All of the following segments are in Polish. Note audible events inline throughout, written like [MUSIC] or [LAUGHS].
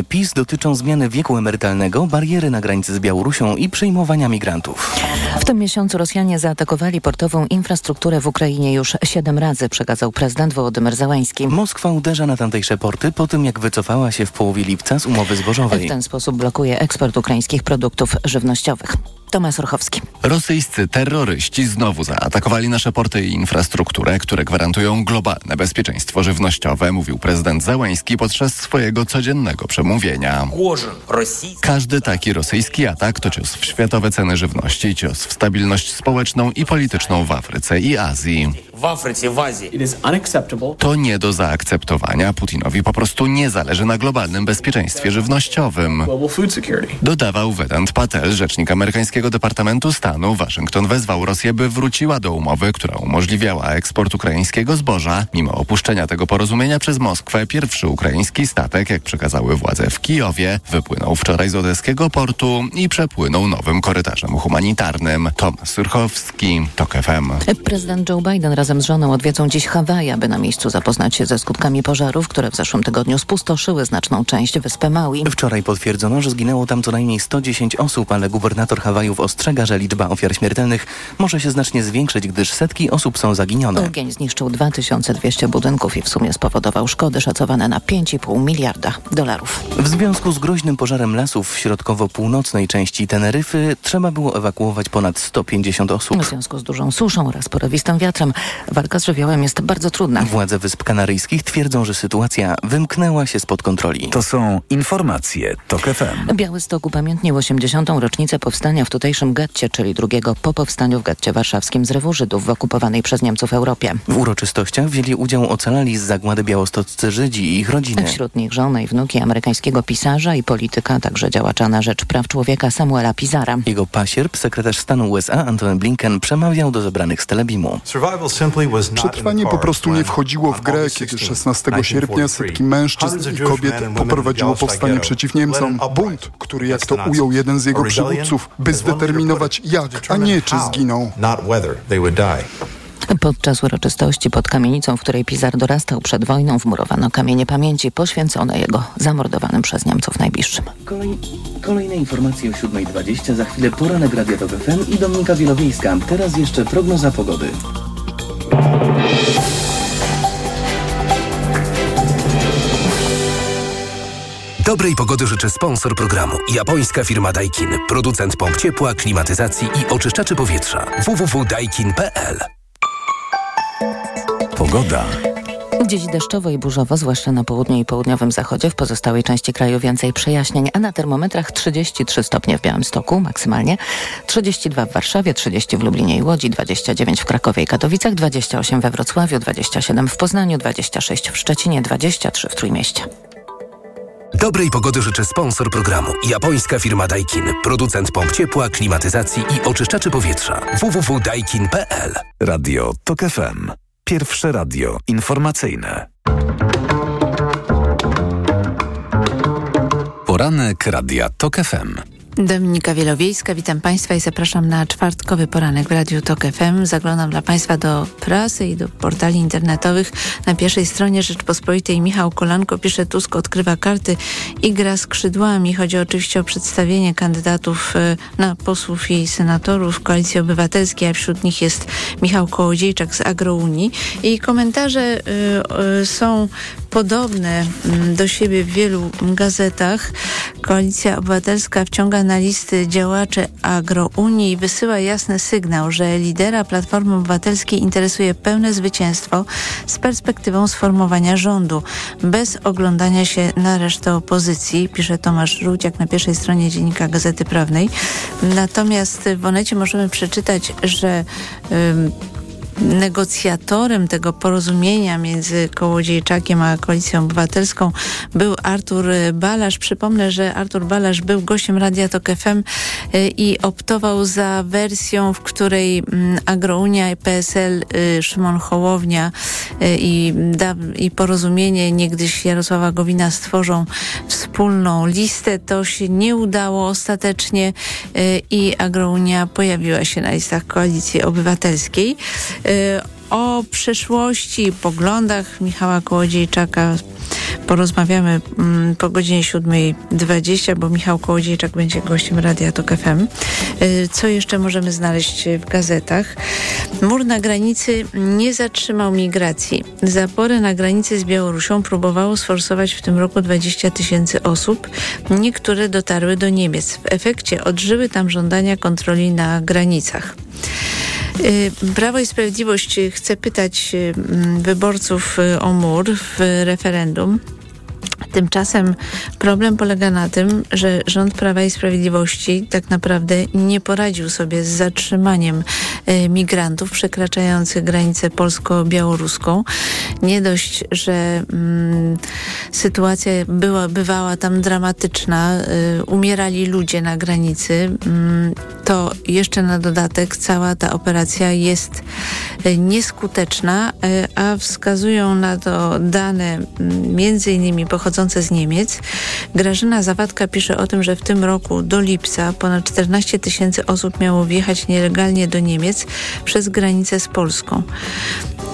Programie PiS dotyczą zmiany wieku emerytalnego, bariery na granicy z Białorusią i przyjmowania migrantów. W tym miesiącu Rosjanie zaatakowali portową infrastrukturę w Ukrainie już siedem razy, przekazał prezydent Wołodymyr Załański. Moskwa uderza na tamtejsze porty po tym, jak wycofała się w połowie lipca z umowy zbożowej. W ten sposób blokuje eksport ukraińskich produktów żywnościowych. Tomasz Orchowski. Rosyjscy terroryści znowu zaatakowali nasze porty i infrastrukturę, które gwarantują globalne bezpieczeństwo żywnościowe, mówił prezydent Zełański podczas swojego codziennego przemówienia. Każdy taki rosyjski atak to cios w światowe ceny żywności, cios w stabilność społeczną i polityczną w Afryce i Azji. To nie do zaakceptowania. Putinowi po prostu nie zależy na globalnym bezpieczeństwie żywnościowym. Dodawał Vedant Patel, rzecznik amerykańskiego Departamentu Stanu. Waszyngton wezwał Rosję, by wróciła do umowy, która umożliwiała eksport ukraińskiego zboża. Mimo opuszczenia tego porozumienia przez Moskwę, pierwszy ukraiński statek, jak przekazały władze w Kijowie, wypłynął wczoraj z odeskiego portu i przepłynął nowym korytarzem humanitarnym. Tomasz Surchowski, TOK FM. Prezydent Joe Biden razem z żoną odwiedzą dziś Hawaje, aby na miejscu zapoznać się ze skutkami pożarów, które w zeszłym tygodniu spustoszyły znaczną część wyspy Maui. Wczoraj potwierdzono, że zginęło tam co najmniej 110 osób, ale gubernator Hawajów ostrzega, że liczba ofiar śmiertelnych może się znacznie zwiększyć, gdyż setki osób są zaginione. Ogień zniszczył 2200 budynków i w sumie spowodował szkody szacowane na 5,5 miliarda dolarów. W związku z groźnym pożarem lasów w środkowo-północnej części Teneryfy trzeba było ewakuować ponad 150 osób. W związku z dużą suszą oraz porywistym wiatrem walka z żywiołem jest bardzo trudna. Władze Wysp Kanaryjskich twierdzą, że sytuacja wymknęła się spod kontroli. To są informacje TOK FM. Białystok upamiętnił 80. rocznicę powstania w tutejszym getcie, czyli drugiego po powstaniu w getcie warszawskim z rewu Żydów w okupowanej przez Niemców Europie. W uroczystościach wzięli udział ocalali z zagłady białostoccy Żydzi i ich rodziny. Wśród nich żony i wnuki amerykańskiego pisarza i polityka, także działacza na rzecz praw człowieka Samuela Pizara. Jego pasierb, sekretarz stanu USA Antony Blinken przemawiał do zebranych z Telebimu. Przetrwanie po prostu nie wchodziło w grę, kiedy 16 sierpnia setki mężczyzn i kobiet poprowadziło powstanie przeciw Niemcom. Bunt, który jak to ujął jeden z jego przywódców, by zdeterminować jak, a nie czy zginą. Podczas uroczystości pod kamienicą, w której Pizar dorastał przed wojną, wmurowano kamienie pamięci poświęcone jego zamordowanym przez Niemców najbliższym. Kolej, kolejne informacje o 7.20, za chwilę poranek Radia TOK FM i Dominika Wielowiejska. Teraz jeszcze prognoza pogody. Dobrej pogody życzę sponsor programu. Japońska firma Daikin. Producent pomp ciepła, klimatyzacji i oczyszczaczy powietrza. www.daikin.pl Pogoda. Dziś deszczowo i burzowo, zwłaszcza na południu i południowym zachodzie. W pozostałej części kraju więcej przejaśnień, a na termometrach 33 stopnie w Białymstoku maksymalnie, 32 w Warszawie, 30 w Lublinie i Łodzi, 29 w Krakowie i Katowicach, 28 we Wrocławiu, 27 w Poznaniu, 26 w Szczecinie, 23 w Trójmieście. Dobrej pogody życzę sponsor programu. Japońska firma Daikin. Producent pomp ciepła, klimatyzacji i oczyszczaczy powietrza. www.daikin.pl Radio TOK FM. Pierwsze radio informacyjne. Poranek Radia TOK FM. Dominika Wielowiejska, witam Państwa i zapraszam na czwartkowy poranek w Radiu TOK FM. Zaglądam dla Państwa do prasy i do portali internetowych. Na pierwszej stronie Rzeczpospolitej Michał Kolanko pisze Tusk odkrywa karty i gra skrzydłami. Chodzi oczywiście o przedstawienie kandydatów e, na posłów i senatorów Koalicji Obywatelskiej, a wśród nich jest Michał Kołodziejczak z Agrounii. I komentarze y, y, są podobne mm, do siebie w wielu gazetach. Koalicja Obywatelska wciąga na listy działaczy Agrounii i wysyła jasny sygnał, że lidera Platformy Obywatelskiej interesuje pełne zwycięstwo z perspektywą sformowania rządu, bez oglądania się na resztę opozycji, pisze Tomasz Żółciak na pierwszej stronie Dziennika Gazety Prawnej. Natomiast w Onecie możemy przeczytać, że negocjatorem tego porozumienia między Kołodziejczakiem a Koalicją Obywatelską był Artur Balasz. Przypomnę, że Artur Balasz był gościem Radia Tok FM y, i optował za wersją, w której mm, Agrounia i PSL y, Szymon Hołownia y, i, i porozumienie niegdyś Jarosława Gowina stworzą wspólną listę. To się nie udało ostatecznie i Agrounia pojawiła się na listach Koalicji Obywatelskiej. O przeszłości, poglądach Michała Kołodziejczaka porozmawiamy mm, po godzinie 7.20, bo Michał Kołodziejczak będzie gościem Radia Tok FM. Y, co jeszcze możemy znaleźć w gazetach? Mur na granicy nie zatrzymał migracji. Zapory na granicy z Białorusią próbowało sforsować w tym roku 20 tysięcy osób. Niektóre dotarły do Niemiec. W efekcie odżyły tam żądania kontroli na granicach. Y, Prawo i Sprawiedliwość chce pytać y, wyborców y, o mur w referendum. Tymczasem problem polega na tym, że rząd Prawa i Sprawiedliwości tak naprawdę nie poradził sobie z zatrzymaniem migrantów przekraczających granicę polsko-białoruską. Nie dość, że mm, sytuacja była, bywała tam dramatyczna, y, umierali ludzie na granicy, mm, to jeszcze na dodatek cała ta operacja jest y, nieskuteczna, y, a wskazują na to dane mm, między innymi pochodzące z Niemiec. Grażyna Zawadka pisze o tym, że w tym roku do lipca ponad 14 tysięcy osób miało wjechać nielegalnie do Niemiec przez granicę z Polską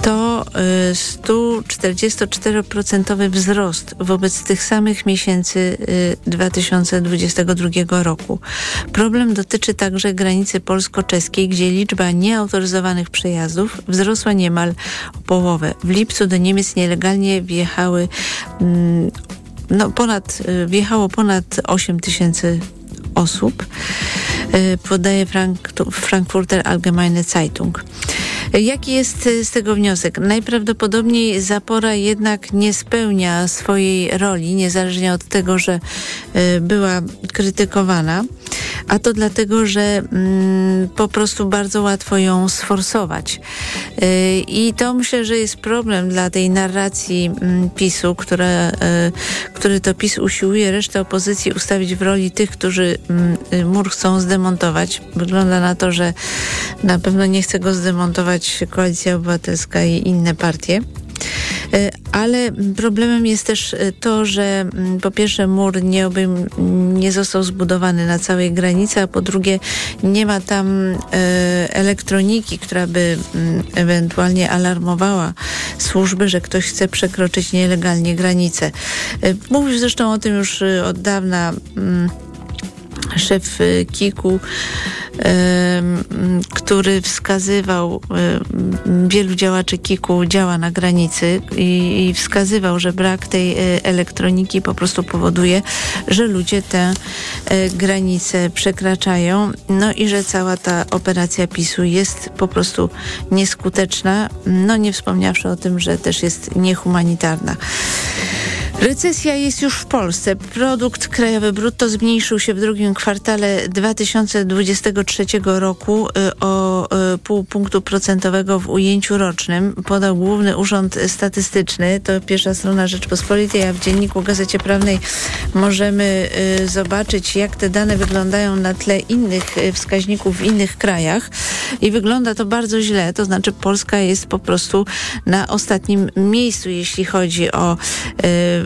to 144% wzrost wobec tych samych miesięcy 2022 roku. Problem dotyczy także granicy polsko-czeskiej, gdzie liczba nieautoryzowanych przejazdów wzrosła niemal o połowę. W lipcu do Niemiec nielegalnie wjechały mm, no, ponad, y, wjechało ponad 8 tysięcy osób, y, podaje Frank, Frankfurter Allgemeine Zeitung. Jaki jest y, z tego wniosek? Najprawdopodobniej zapora jednak nie spełnia swojej roli, niezależnie od tego, że była krytykowana a to dlatego, że mm, po prostu bardzo łatwo ją sforsować. Yy, I to myślę, że jest problem dla tej narracji mm, PiSu, która, yy, który to PiS usiłuje resztę opozycji ustawić w roli tych, którzy mm, y, mur chcą zdemontować. Wygląda na to, że na pewno nie chce go zdemontować Koalicja Obywatelska i inne partie. E, ale problemem jest też e, to, że mm, po pierwsze mur nie, obejm, nie został zbudowany na całej granicy, a po drugie nie ma tam e, elektroniki, która by mm, ewentualnie alarmowała służby, że ktoś chce przekroczyć nielegalnie granicę. Mówił zresztą o tym już od dawna mm, szef Kiku który wskazywał, wielu działaczy KIK-u działa na granicy i, wskazywał, że brak tej e, elektroniki po prostu powoduje, że ludzie te e, granice przekraczają, no i że cała ta operacja PiSu jest po prostu nieskuteczna, no nie wspomniawszy o tym, że też jest niehumanitarna. Recesja jest już w Polsce. Produkt krajowy brutto zmniejszył się w drugim kwartale 2023 roku y, o y, pół punktu procentowego w ujęciu rocznym, podał Główny Urząd Statystyczny. To pierwsza strona Rzeczpospolitej, a w Dzienniku Gazecie Prawnej możemy y, zobaczyć, jak te dane wyglądają na tle innych wskaźników w innych krajach. I wygląda to bardzo źle, to znaczy Polska jest po prostu na ostatnim miejscu, jeśli chodzi o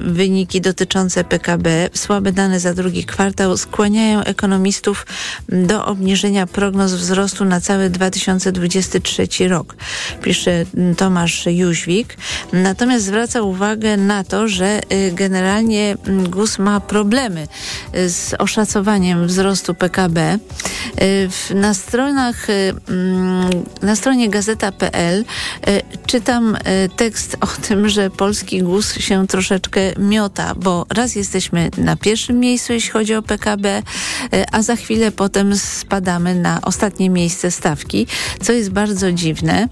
wyniki dotyczące PKB, słabe dane za drugi kwartał skłaniają ekonomistów do obniżenia prognoz wzrostu na cały 2023 rok, pisze Tomasz Jóźwik. Natomiast zwraca uwagę na to, że y, generalnie GUS ma problemy y, z oszacowaniem wzrostu PKB. Y, na stronach, mm, na stronie gazeta.pl czytam tekst o tym, że polski GUS się troszeczkę miota, bo raz jesteśmy na pierwszym miejscu, jeśli chodzi o PKB, e, a za chwilę potem spadamy na ostatnie miejsce stawki, co jest bardzo dziwne.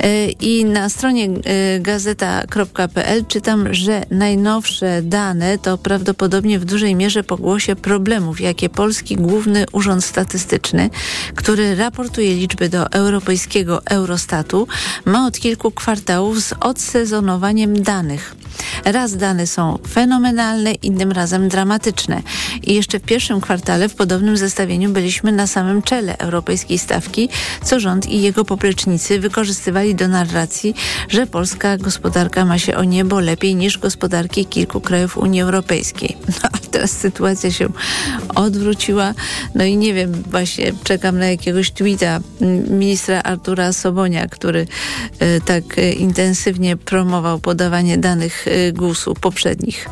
E, I na stronie e, gazeta.pl czytam, że najnowsze dane to prawdopodobnie w dużej mierze pogłosie problemów, jakie Polski Główny Urząd Statystyczny, który raportuje liczby do europejskiego Eurostatu, ma od kilku kwartałów z odsezonowaniem danych. Raz dane są fenomenalne, innym razem dramatyczne. I jeszcze w pierwszym kwartale w podobnym zestawieniu byliśmy na samym czele europejskiej stawki, co rząd i jego poplecznicy wykorzystywali do narracji, że polska gospodarka ma się o niebo lepiej niż gospodarki kilku krajów Unii Europejskiej. [LAUGHS] No, a teraz sytuacja się odwróciła. No i nie wiem, właśnie czekam na jakiegoś tweeta ministra Artura Sobonia, który y, tak y, intensywnie promował podawanie danych y, GUS-u poprzednich.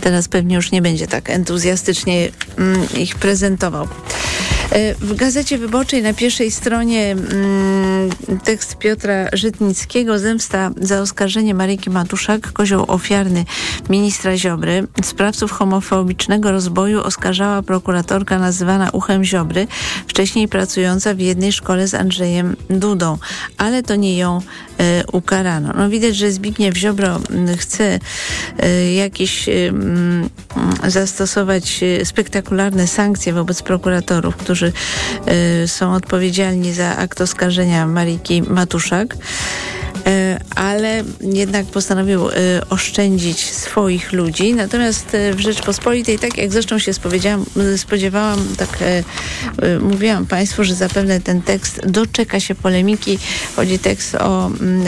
Teraz pewnie już nie będzie tak entuzjastycznie mm, ich prezentował. E, w Gazecie Wyborczej na pierwszej stronie mm, tekst Piotra Żytnickiego Zemsta za oskarżenie Maryki Matuszak, kozioł ofiarny ministra Ziobry. Sprawców homofobicznego rozboju oskarżała prokuratorka nazywana Uchem Ziobry, wcześniej pracująca w jednej szkole z Andrzejem Dudą, ale to nie ją e, ukarano. No widać, że Zbigniew Ziobro mm, chce e, jakieś mm, zastosować spektakularne sankcje wobec prokuratorów, którzy y, są odpowiedzialni za akt oskarżenia Mariki Matuszak. Ale jednak postanowił oszczędzić swoich ludzi. Natomiast w Rzeczpospolitej, tak jak zresztą się spodziewałam, tak mówiłam Państwu, że zapewne ten tekst doczeka się polemiki. Chodzi tekst o mm,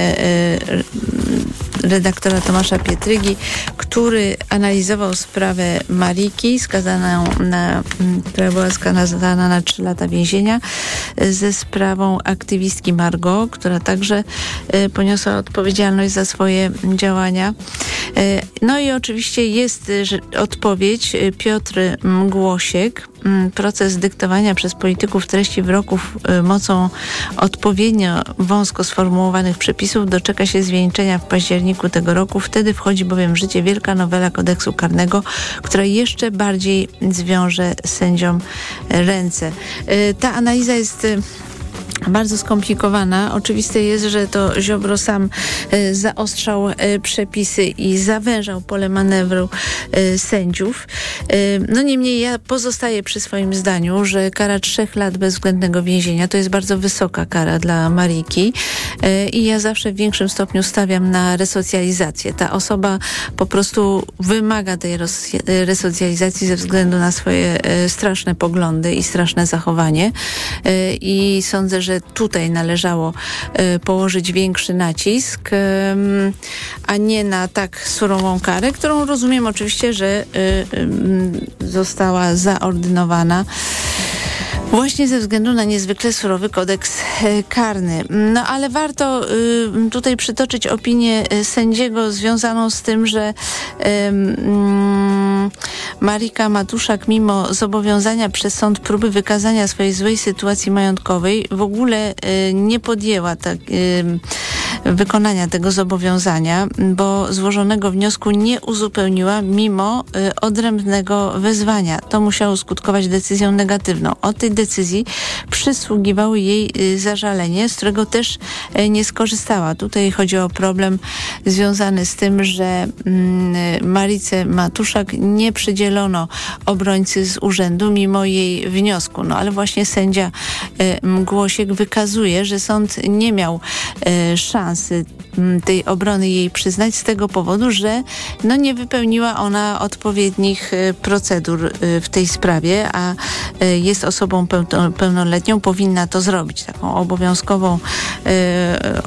redaktora Tomasza Pietrygi, który analizował sprawę Mariki, skazaną na, mm, która była skazana na 3 lata więzienia, ze sprawą aktywistki Margo, która także poniosła odpowiedzialność za swoje działania. E, no i oczywiście jest e, odpowiedź e, Piotr Mgłosiek, proces dyktowania przez polityków treści wyroków mocą odpowiednio wąsko sformułowanych przepisów doczeka się zwieńczenia w październiku tego roku. Wtedy wchodzi bowiem w życie wielka nowela kodeksu karnego, która jeszcze bardziej zwiąże sędziom ręce. Ta analiza jest bardzo skomplikowana. Oczywiste jest, że to Ziobro sam e, zaostrzał e, przepisy i zawężał pole manewru e, sędziów. No niemniej ja pozostaję przy swoim zdaniu, że kara trzech lat bezwzględnego więzienia to jest bardzo wysoka kara dla Mariki i ja zawsze w większym stopniu stawiam na resocjalizację. Ta osoba po prostu wymaga tej resocjalizacji ze względu na swoje straszne poglądy i straszne zachowanie i sądzę, że tutaj należało e, położyć większy nacisk, a nie na tak surową karę, którą rozumiem oczywiście, że e, została zaordynowana Właśnie ze względu na niezwykle surowy kodeks e, karny. No ale warto y, tutaj przytoczyć opinię e, sędziego związaną z tym, że y, Marika Matuszak mimo zobowiązania przez sąd próby wykazania swojej złej sytuacji majątkowej w ogóle y, nie podjęła tak, wykonania tego zobowiązania, bo złożonego wniosku nie uzupełniła mimo odrębnego wezwania. To musiało skutkować decyzją negatywną. Od tej decyzji przysługiwało jej y, zażalenie, z którego też y, nie skorzystała. Tutaj chodzi o problem związany z tym, że mm, Marice Matuszak nie przydzielono obrońcy z urzędu mimo jej wniosku. No ale właśnie sędzia y, Mgłosiek wykazuje, że sąd nie miał szansy mm, tej obrony jej przyznać z tego powodu, że no nie wypełniła ona odpowiednich procedur w tej sprawie, a jest osobą pełnoletnią powinna to zrobić. Taką obowiązkową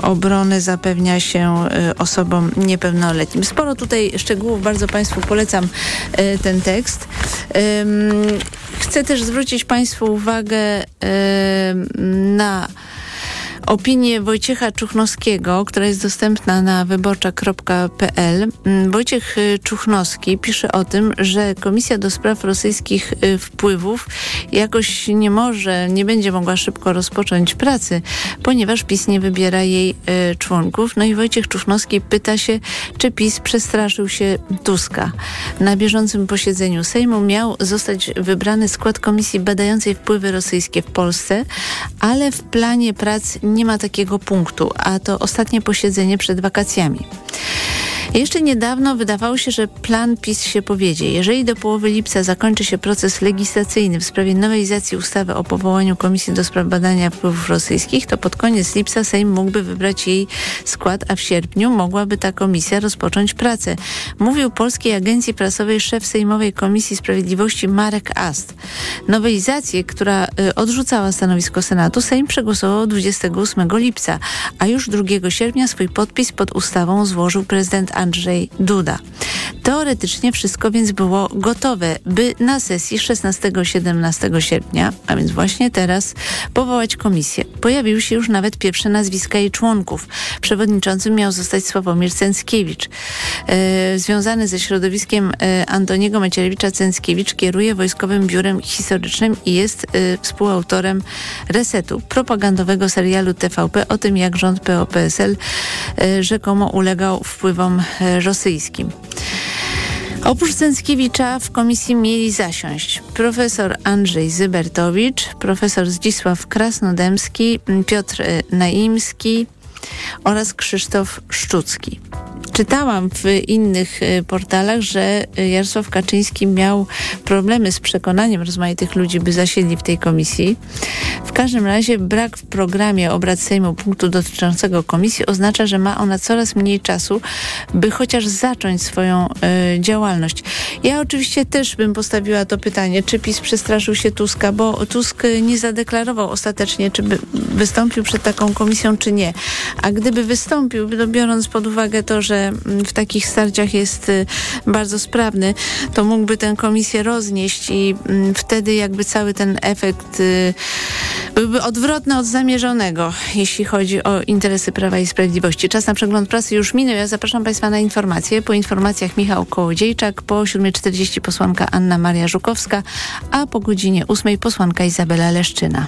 obronę zapewnia się osobom niepełnoletnim. Sporo tutaj szczegółów, bardzo Państwu polecam ten tekst. Chcę też zwrócić Państwu uwagę na opinię Wojciecha Czuchnowskiego, która jest dostępna na wyborcza.pl. Mm, Wojciech y, Czuchnowski pisze o tym, że Komisja do Spraw Rosyjskich y, Wpływów jakoś nie może, nie będzie mogła szybko rozpocząć pracy, ponieważ PiS nie wybiera jej y, członków. No i Wojciech Czuchnowski pyta się, czy PiS przestraszył się Tuska. Na bieżącym posiedzeniu Sejmu miał zostać wybrany skład komisji badającej wpływy rosyjskie w Polsce, ale w planie prac nie ma takiego punktu, a to ostatnie posiedzenie przed wakacjami. Jeszcze niedawno wydawało się, że plan PiS się powiedzie. Jeżeli do połowy lipca zakończy się proces legislacyjny w sprawie nowelizacji ustawy o powołaniu Komisji do spraw badania wpływów rosyjskich, to pod koniec lipca Sejm mógłby wybrać jej skład, a w sierpniu mogłaby ta komisja rozpocząć pracę. Mówił Polskiej Agencji Prasowej szef Sejmowej Komisji Sprawiedliwości Marek Ast. Nowelizację, która y, odrzucała stanowisko Senatu, Sejm przegłosował 28 lipca, a już 2 sierpnia swój podpis pod ustawą złożył prezydent Andrzej Duda. Teoretycznie wszystko więc było gotowe, by na sesji 16-17 sierpnia, a więc właśnie teraz, powołać komisję. Pojawiły się już nawet pierwsze nazwiska jej członków. Przewodniczącym miał zostać Sławomir Cęckiewicz. E, związany ze środowiskiem e, Antoniego Macierewicza-Cęckiewicz kieruje Wojskowym Biurem Historycznym i jest e, współautorem Resetu, propagandowego serialu TVP o tym, jak rząd PO-PSL rzekomo ulegał wpływom rosyjskim. Oprócz Cęckiewicza w komisji mieli zasiąść profesor Andrzej Zybertowicz, profesor Zdzisław Krasnodębski, Piotr Naimski oraz Krzysztof Szczucki. Czytałam w innych y, portalach, że Jarosław Kaczyński miał problemy z przekonaniem rozmaitych ludzi, by zasiedli w tej komisji. W każdym razie brak w programie obrad Sejmu punktu dotyczącego komisji oznacza, że ma ona coraz mniej czasu, by chociaż zacząć swoją y, działalność. Ja oczywiście też bym postawiła to pytanie, czy PiS przestraszył się Tuska, bo Tusk nie zadeklarował ostatecznie, czy by wystąpił przed taką komisją, czy nie. A gdyby wystąpił, biorąc pod uwagę to, że w takich starciach jest y, bardzo sprawny, to mógłby tę komisję roznieść i mm, wtedy jakby cały ten efekt y, byłby odwrotny od zamierzonego, jeśli chodzi o interesy Prawa i Sprawiedliwości. Czas na przegląd prasy już minął. Ja zapraszam Państwa na informacje. Po informacjach Michał Kołodziejczak, po 7.40 posłanka Anna Maria Żukowska, a po godzinie 8 posłanka Izabela Leszczyna.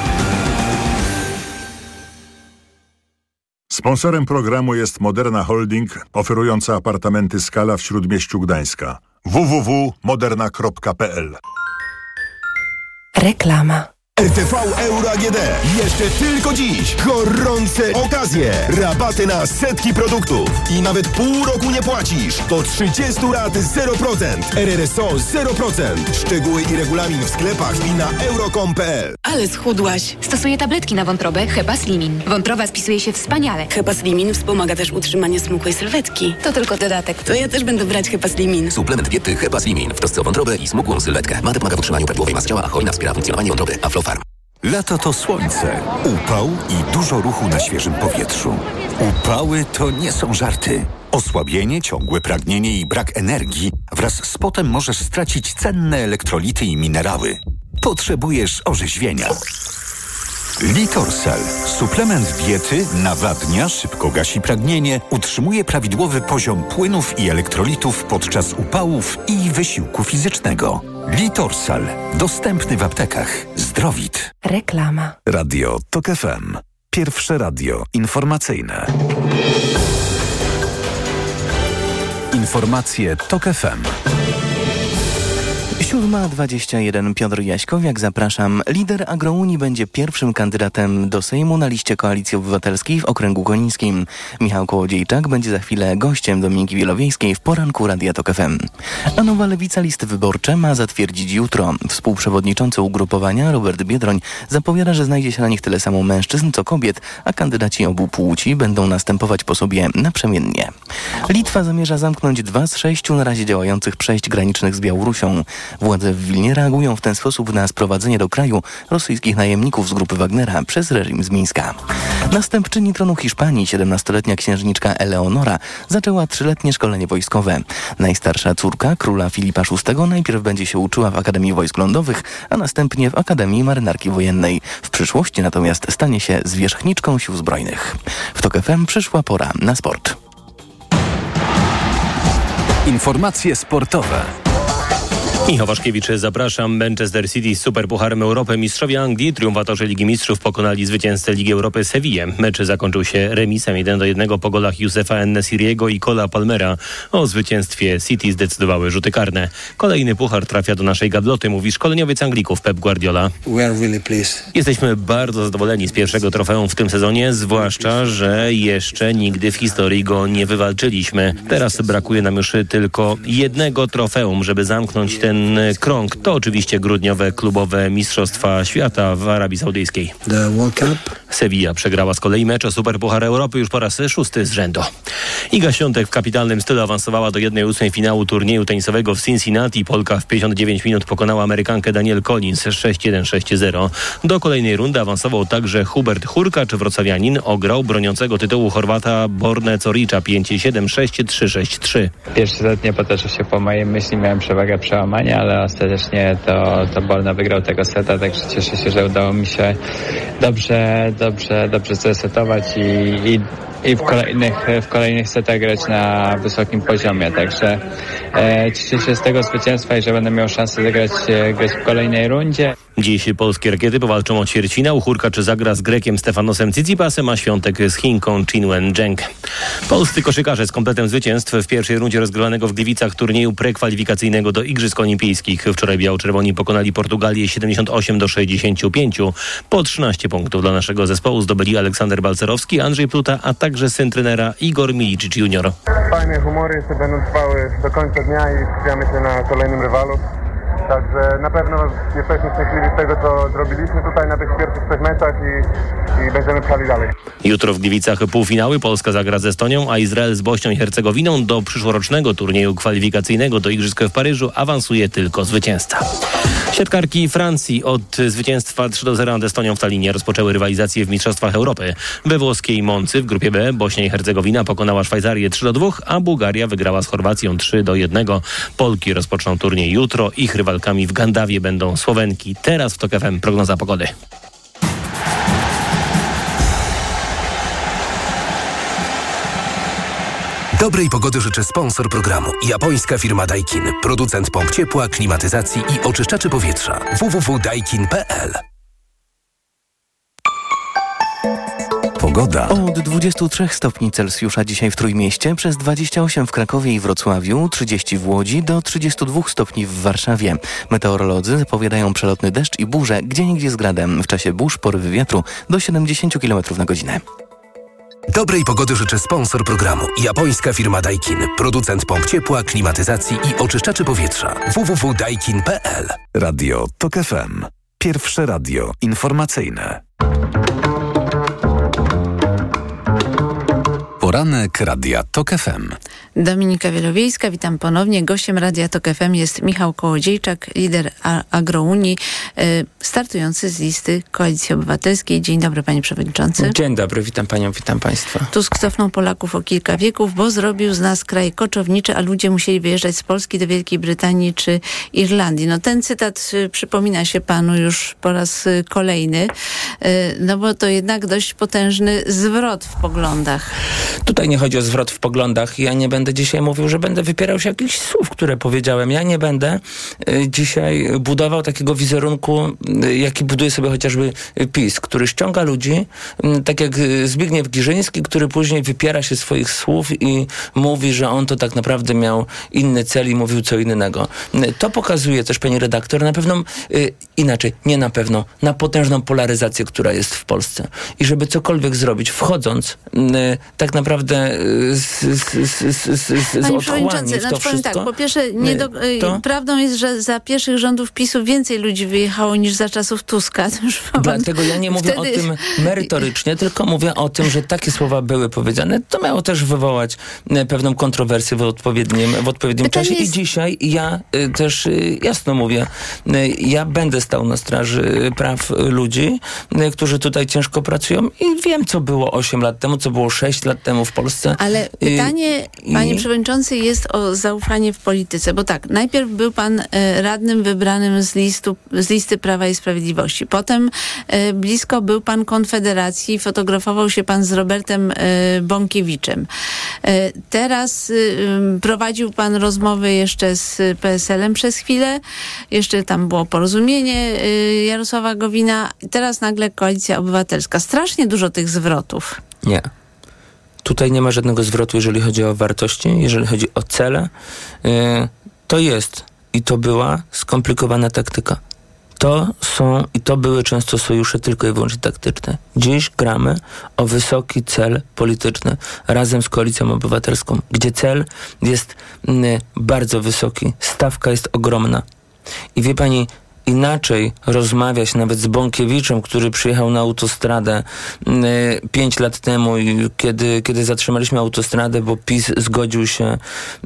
Sponsorem programu jest Moderna Holding, oferująca apartamenty Skala w Śródmieściu Gdańska. www.moderna.pl Reklama. RTV Euro AGD. Jeszcze tylko dziś. Gorące okazje. Rabaty na setki produktów. I nawet pół roku nie płacisz. Do 30 lat 0%. RRSO 0%. Szczegóły i regulamin w sklepach i na euro.com.pl. Ale schudłaś. Stosuję tabletki na wątrobę Hepa Slimin. Wątroba spisuje się wspaniale. Hepa Slimin wspomaga też utrzymanie smukłej sylwetki. To tylko dodatek. To ja też będę brać Hepa Slimin. Suplement diety Hepa Slimin w trosce o wątrobę i smukłą sylwetkę. Mate pomaga w utrzymaniu prawidłowej masy ciała, a hojna wspiera funkcjonowanie wątroby. Aflofarm. Lato to słońce, upał i dużo ruchu na świeżym powietrzu. Upały to nie są żarty. Osłabienie, ciągłe pragnienie i brak energii wraz z potem możesz stracić cenne elektrolity i minerały. Potrzebujesz orzeźwienia. Litorsal. Suplement diety nawadnia, szybko gasi pragnienie, utrzymuje prawidłowy poziom płynów i elektrolitów podczas upałów i wysiłku fizycznego. Litorsal. Dostępny w aptekach. Zdrowit. Reklama. Radio TOK FM. Pierwsze radio informacyjne. Informacje TOK FM. 7.21 Piotr Jaśkowiak, zapraszam. Lider Agrounii będzie pierwszym kandydatem do Sejmu na liście Koalicji Obywatelskiej w okręgu konińskim. Michał Kołodziejczak będzie za chwilę gościem Dominiki Wielowiejskiej w poranku Radia Tok FM. A nowa lewica listy wyborcze ma zatwierdzić jutro. Współprzewodniczący ugrupowania Robert Biedroń zapowiada, że znajdzie się na nich tyle samo mężczyzn co kobiet, a kandydaci obu płci będą następować po sobie naprzemiennie. Litwa zamierza zamknąć dwa z sześciu na razie działających przejść granicznych z Białorusią. Władze w Wilnie reagują w ten sposób na sprowadzenie do kraju rosyjskich najemników z grupy Wagnera przez reżim z Mińska. Następczyni tronu Hiszpanii, 17-letnia księżniczka Eleonora, zaczęła trzyletnie szkolenie wojskowe. Najstarsza córka króla Filipa VI najpierw będzie się uczyła w Akademii Wojsk Lądowych, a następnie w Akademii Marynarki Wojennej. W przyszłości natomiast stanie się zwierzchniczką sił zbrojnych. W TOK FM przyszła pora na sport. Informacje sportowe. Michał Waszkiewicz, zapraszam. Manchester City z Superpucharem Europy. Mistrzowie Anglii, triumfatorzy Ligi Mistrzów pokonali zwycięzcę Ligi Europy Sevillę. Mecz zakończył się remisem 1 do 1 po golach Józefa Ennesiriego i Cola Palmera. O zwycięstwie City zdecydowały rzuty karne. Kolejny puchar trafia do naszej gabloty, mówi szkoleniowiec Anglików Pep Guardiola. Jesteśmy bardzo zadowoleni z pierwszego trofeum w tym sezonie, zwłaszcza, że jeszcze nigdy w historii go nie wywalczyliśmy. Teraz brakuje nam już tylko jednego trofeum, żeby zamknąć ten krąg. To oczywiście grudniowe klubowe Mistrzostwa Świata w Arabii Saudyjskiej. Sevilla przegrała z kolei mecz o Superpuchar Europy już po raz szósty z rzędu. Iga Świątek w kapitalnym stylu awansowała do 1-8 finału turnieju tenisowego w Cincinnati. Polka w 59 minut pokonała Amerykankę Daniel Collins 6-1-6-0. Do kolejnej rundy awansował także Hubert Hurkacz, wrocławianin. Ograł broniącego tytułu Chorwata Borne Coricza 5-7-6-3-6-3. Pierwszy set nie potoczył się po mojej myśli, miałem przewagę przełamania, ale ostatecznie to, to Borna wygrał tego seta, także cieszę się, że udało mi się dobrze, dobrze, dobrze zresetować i, i i w kolejnych, w kolejnych setach grać na wysokim poziomie. Także e, cieszę się z tego zwycięstwa i że będę miał szansę zagrać e, grać w kolejnej rundzie. Dziś polskie rakiety powalczą o ćwierćfinał. Hurka czy zagra z Grekiem Stefanosem Cicipasem, a Świątek z Chinką Chinwen Zheng. Polscy koszykarze z kompletem zwycięstw w pierwszej rundzie rozgrywanego w Gliwicach turnieju prekwalifikacyjnego do Igrzysk Olimpijskich. Wczoraj biało-czerwoni pokonali Portugalię 78 do 65. Po 13 punktów dla naszego zespołu zdobyli Aleksander Balcerowski, Andrzej Pluta, a także syn trenera Igor Milicic Jr. Fajne humory jeszcze będą trwały do końca dnia i skupiamy się na kolejnym rywalu. Także na pewno jesteśmy szczęśliwi z tego, co zrobiliśmy tutaj na tych pierwszych trzech meczach i, i będziemy pchali dalej. Jutro w Gliwicach półfinały. Polska zagra z Estonią, a Izrael z Bośnią i Hercegowiną. Do przyszłorocznego turnieju kwalifikacyjnego do Igrzysk w Paryżu awansuje tylko zwycięzca. Siatkarki Francji od zwycięstwa 3 do 0 nad Estonią w Talinie rozpoczęły rywalizację w Mistrzostwach Europy. We włoskiej Moncy w grupie B Bośnia i Hercegowina pokonała Szwajcarię 3 do 2, a Bułgaria wygrała z Chorwacją 3 do 1. Polki rozpoczną turniej jutro. Ich rywalkami w Gandawie będą Słowenki. Teraz w TOK FM prognoza pogody. Dobrej pogody życzy sponsor programu. Japońska firma Daikin. Producent pomp ciepła, klimatyzacji i oczyszczaczy powietrza. www.daikin.pl Pogoda. Od 23 stopni Celsjusza dzisiaj w Trójmieście, przez 28 w Krakowie i Wrocławiu, 30 w Łodzi, do 32 stopni w Warszawie. Meteorolodzy zapowiadają przelotny deszcz i burzę, gdzieniegdzie z gradem. W czasie burz porywy wiatru do 70 km na godzinę. Dobrej pogody życzy sponsor programu. Japońska firma Daikin. Producent pomp ciepła, klimatyzacji i oczyszczaczy powietrza. www.daikin.pl Radio TOK FM. Pierwsze radio informacyjne. Poranek Radia TOK FM. Dominika Wielowiejska, witam ponownie. Gościem Radia TOK FM jest Michał Kołodziejczak, lider Agrounii, y, startujący z listy Koalicji Obywatelskiej. Dzień dobry, panie przewodniczący. Dzień dobry, witam panią, witam państwa. Tusk cofnął Polaków o kilka wieków, bo zrobił z nas kraj koczowniczy, a ludzie musieli wyjeżdżać z Polski do Wielkiej Brytanii czy Irlandii. No ten cytat y, przypomina się panu już po raz y, kolejny, no bo to jednak dość potężny zwrot w poglądach. Tutaj nie chodzi o zwrot w poglądach. Ja nie będę dzisiaj mówił, że będę wypierał się jakichś słów, które powiedziałem. Ja nie będę y, dzisiaj budował takiego wizerunku, y, jaki buduje sobie chociażby PiS, który ściąga ludzi, tak jak Zbigniew Giżyński, który później wypiera się swoich słów i mówi, że on to tak naprawdę miał inny cel i mówił co innego. To pokazuje też, pani redaktor, na pewno inaczej, nie na pewno, na potężną polaryzację, która jest w Polsce. I żeby cokolwiek zrobić, wchodząc tak naprawdę naprawdę z, z, z, z, Panie Przewodniczący, w to znaczy powiem tak, po pierwsze, nie do, to? prawdą jest, że za pierwszych rządów PiSu więcej ludzi wyjechało niż za czasów Tuska. Dlatego ja nie mówię Wtedy... o tym merytorycznie, tylko mówię o tym, że takie słowa były powiedziane. To miało też wywołać e, pewną kontrowersję w odpowiednim, w odpowiednim czasie. Jest... I dzisiaj ja y, też y, jasno mówię, y, ja będę stał na straży praw ludzi, którzy tutaj ciężko pracują i wiem, co było 8 lat temu, co było 6 lat temu, w Polsce. Ale pytanie, I, panie i... przewodniczący, jest o zaufanie w polityce, bo tak, najpierw był pan e, radnym wybranym z, listu, z listy Prawa i Sprawiedliwości. Potem e, blisko był pan Konfederacji, fotografował się pan z Robertem e, Bąkiewiczem. Teraz prowadził pan rozmowy jeszcze z PSL-em przez chwilę. Jeszcze tam było porozumienie Jarosława Gowina. Teraz nagle Koalicja Obywatelska. Strasznie dużo tych zwrotów. Nie. Tutaj nie ma żadnego zwrotu, jeżeli chodzi o wartości, jeżeli chodzi o cele. To jest i to była skomplikowana taktyka. To są i to były często sojusze tylko i wyłącznie taktyczne. Dziś gramy o wysoki cel polityczny razem z Koalicją Obywatelską, gdzie cel jest mm, bardzo wysoki, stawka jest ogromna. I wie pani, inaczej rozmawiać nawet z Bąkiewiczem, który przyjechał na autostradę mm, pięć lat temu, kiedy, kiedy zatrzymaliśmy autostradę, bo PiS zgodził się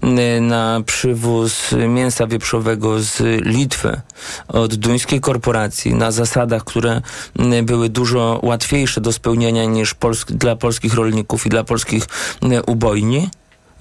mm, na przywóz mięsa wieprzowego z Litwy od duńskiej korporacji na zasadach, które mm, były dużo łatwiejsze do spełnienia niż polsk dla polskich rolników i dla polskich ubojni.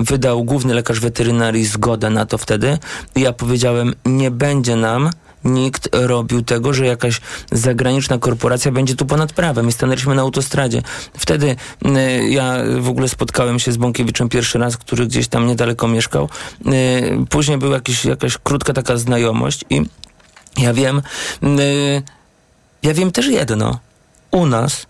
Wydał główny lekarz weterynarii zgodę na to wtedy. I ja powiedziałem, nie będzie nam nikt robił tego, że jakaś zagraniczna korporacja będzie tu ponad prawem i stanęliśmy na autostradzie. Wtedy y, ja w ogóle spotkałem się z Bąkiewiczem pierwszy raz, który gdzieś tam niedaleko mieszkał. Y, później była jakiś, jakaś krótka taka znajomość i ja wiem, y, ja wiem też jedno. U nas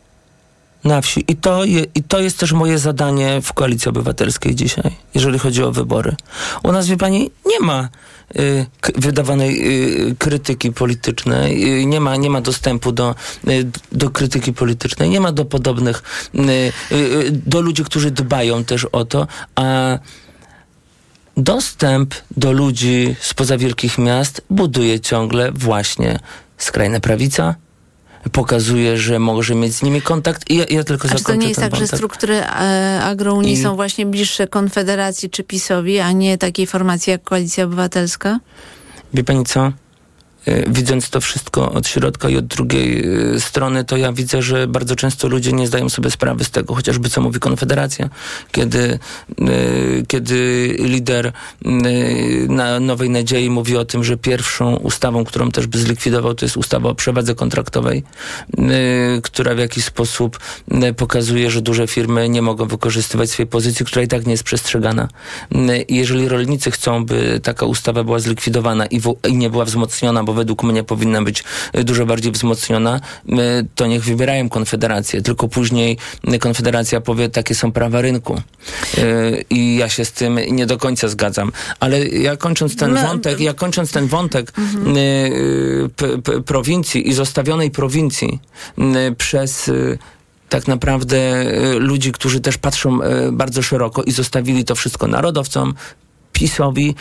na wsi. I to, je, I to jest też moje zadanie w Koalicji Obywatelskiej dzisiaj, jeżeli chodzi o wybory. U nas, wie pani, nie ma wydawanej y, krytyki politycznej, y, nie, ma, nie ma dostępu do, y, do krytyki politycznej, nie ma do podobnych, y, y, do ludzi, którzy dbają też o to, a dostęp do ludzi spoza wielkich miast buduje ciągle właśnie skrajna prawica, pokazuje, że może mieć z nimi kontakt i ja, ja tylko A czy to nie jest tak, wątek. że struktury e, agrounii I... są właśnie bliższe Konfederacji czy PiSowi, a nie takiej formacji jak Koalicja Obywatelska? Wie pani co? E, widząc to wszystko od środka i od drugiej e, strony, to ja widzę, że bardzo często ludzie nie zdają sobie sprawy z tego, chociażby co mówi Konfederacja, kiedy, e, kiedy lider na Nowej Nadziei mówi o tym, że pierwszą ustawą, którą też by zlikwidował, to jest ustawa o przewadze kontraktowej, która w jakiś sposób pokazuje, że duże firmy nie mogą wykorzystywać swojej pozycji, która i tak nie jest przestrzegana. Jeżeli rolnicy chcą, by taka ustawa była zlikwidowana i, i nie była wzmocniona, bo według mnie powinna być e, dużo bardziej wzmocniona, to niech wybierają Konfederację. Tylko później Konfederacja powie, takie są prawa rynku. E, I ja się z tym nie do końca zgadzam. Ale ja kończąc ten no, wątek, ja kończąc ten wątek mhm. E, prowincji i zostawionej prowincji przez tak naprawdę ludzi, którzy też patrzą bardzo szeroko i zostawili to wszystko narodowcom, PiSowi,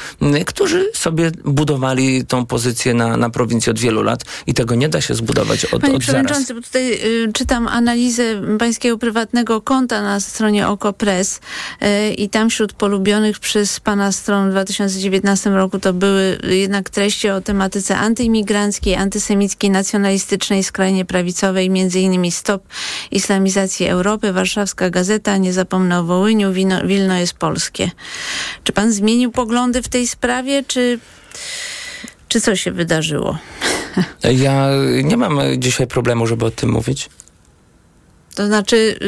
którzy sobie budowali tą pozycję na, na prowincji od wielu lat i tego nie da się zbudować od, Panie od Przewodniczący, zaraz. bo tutaj y, czytam analizę pańskiego prywatnego konta na stronie OKO.press y, i tam wśród polubionych przez pana stron w 2019 roku to były jednak treści o tematyce antyimigranckiej, antysemickiej, nacjonalistycznej, skrajnie prawicowej, między innymi Stop Islamizacji Europy, Warszawska Gazeta, Nie zapomnę o Wołyniu, Wino, Wilno jest polskie. Czy pan zmienił zmienił poglądy w tej sprawie, czy, czy co się wydarzyło? Ja nie mam dzisiaj problemu, żeby o tym mówić. To znaczy,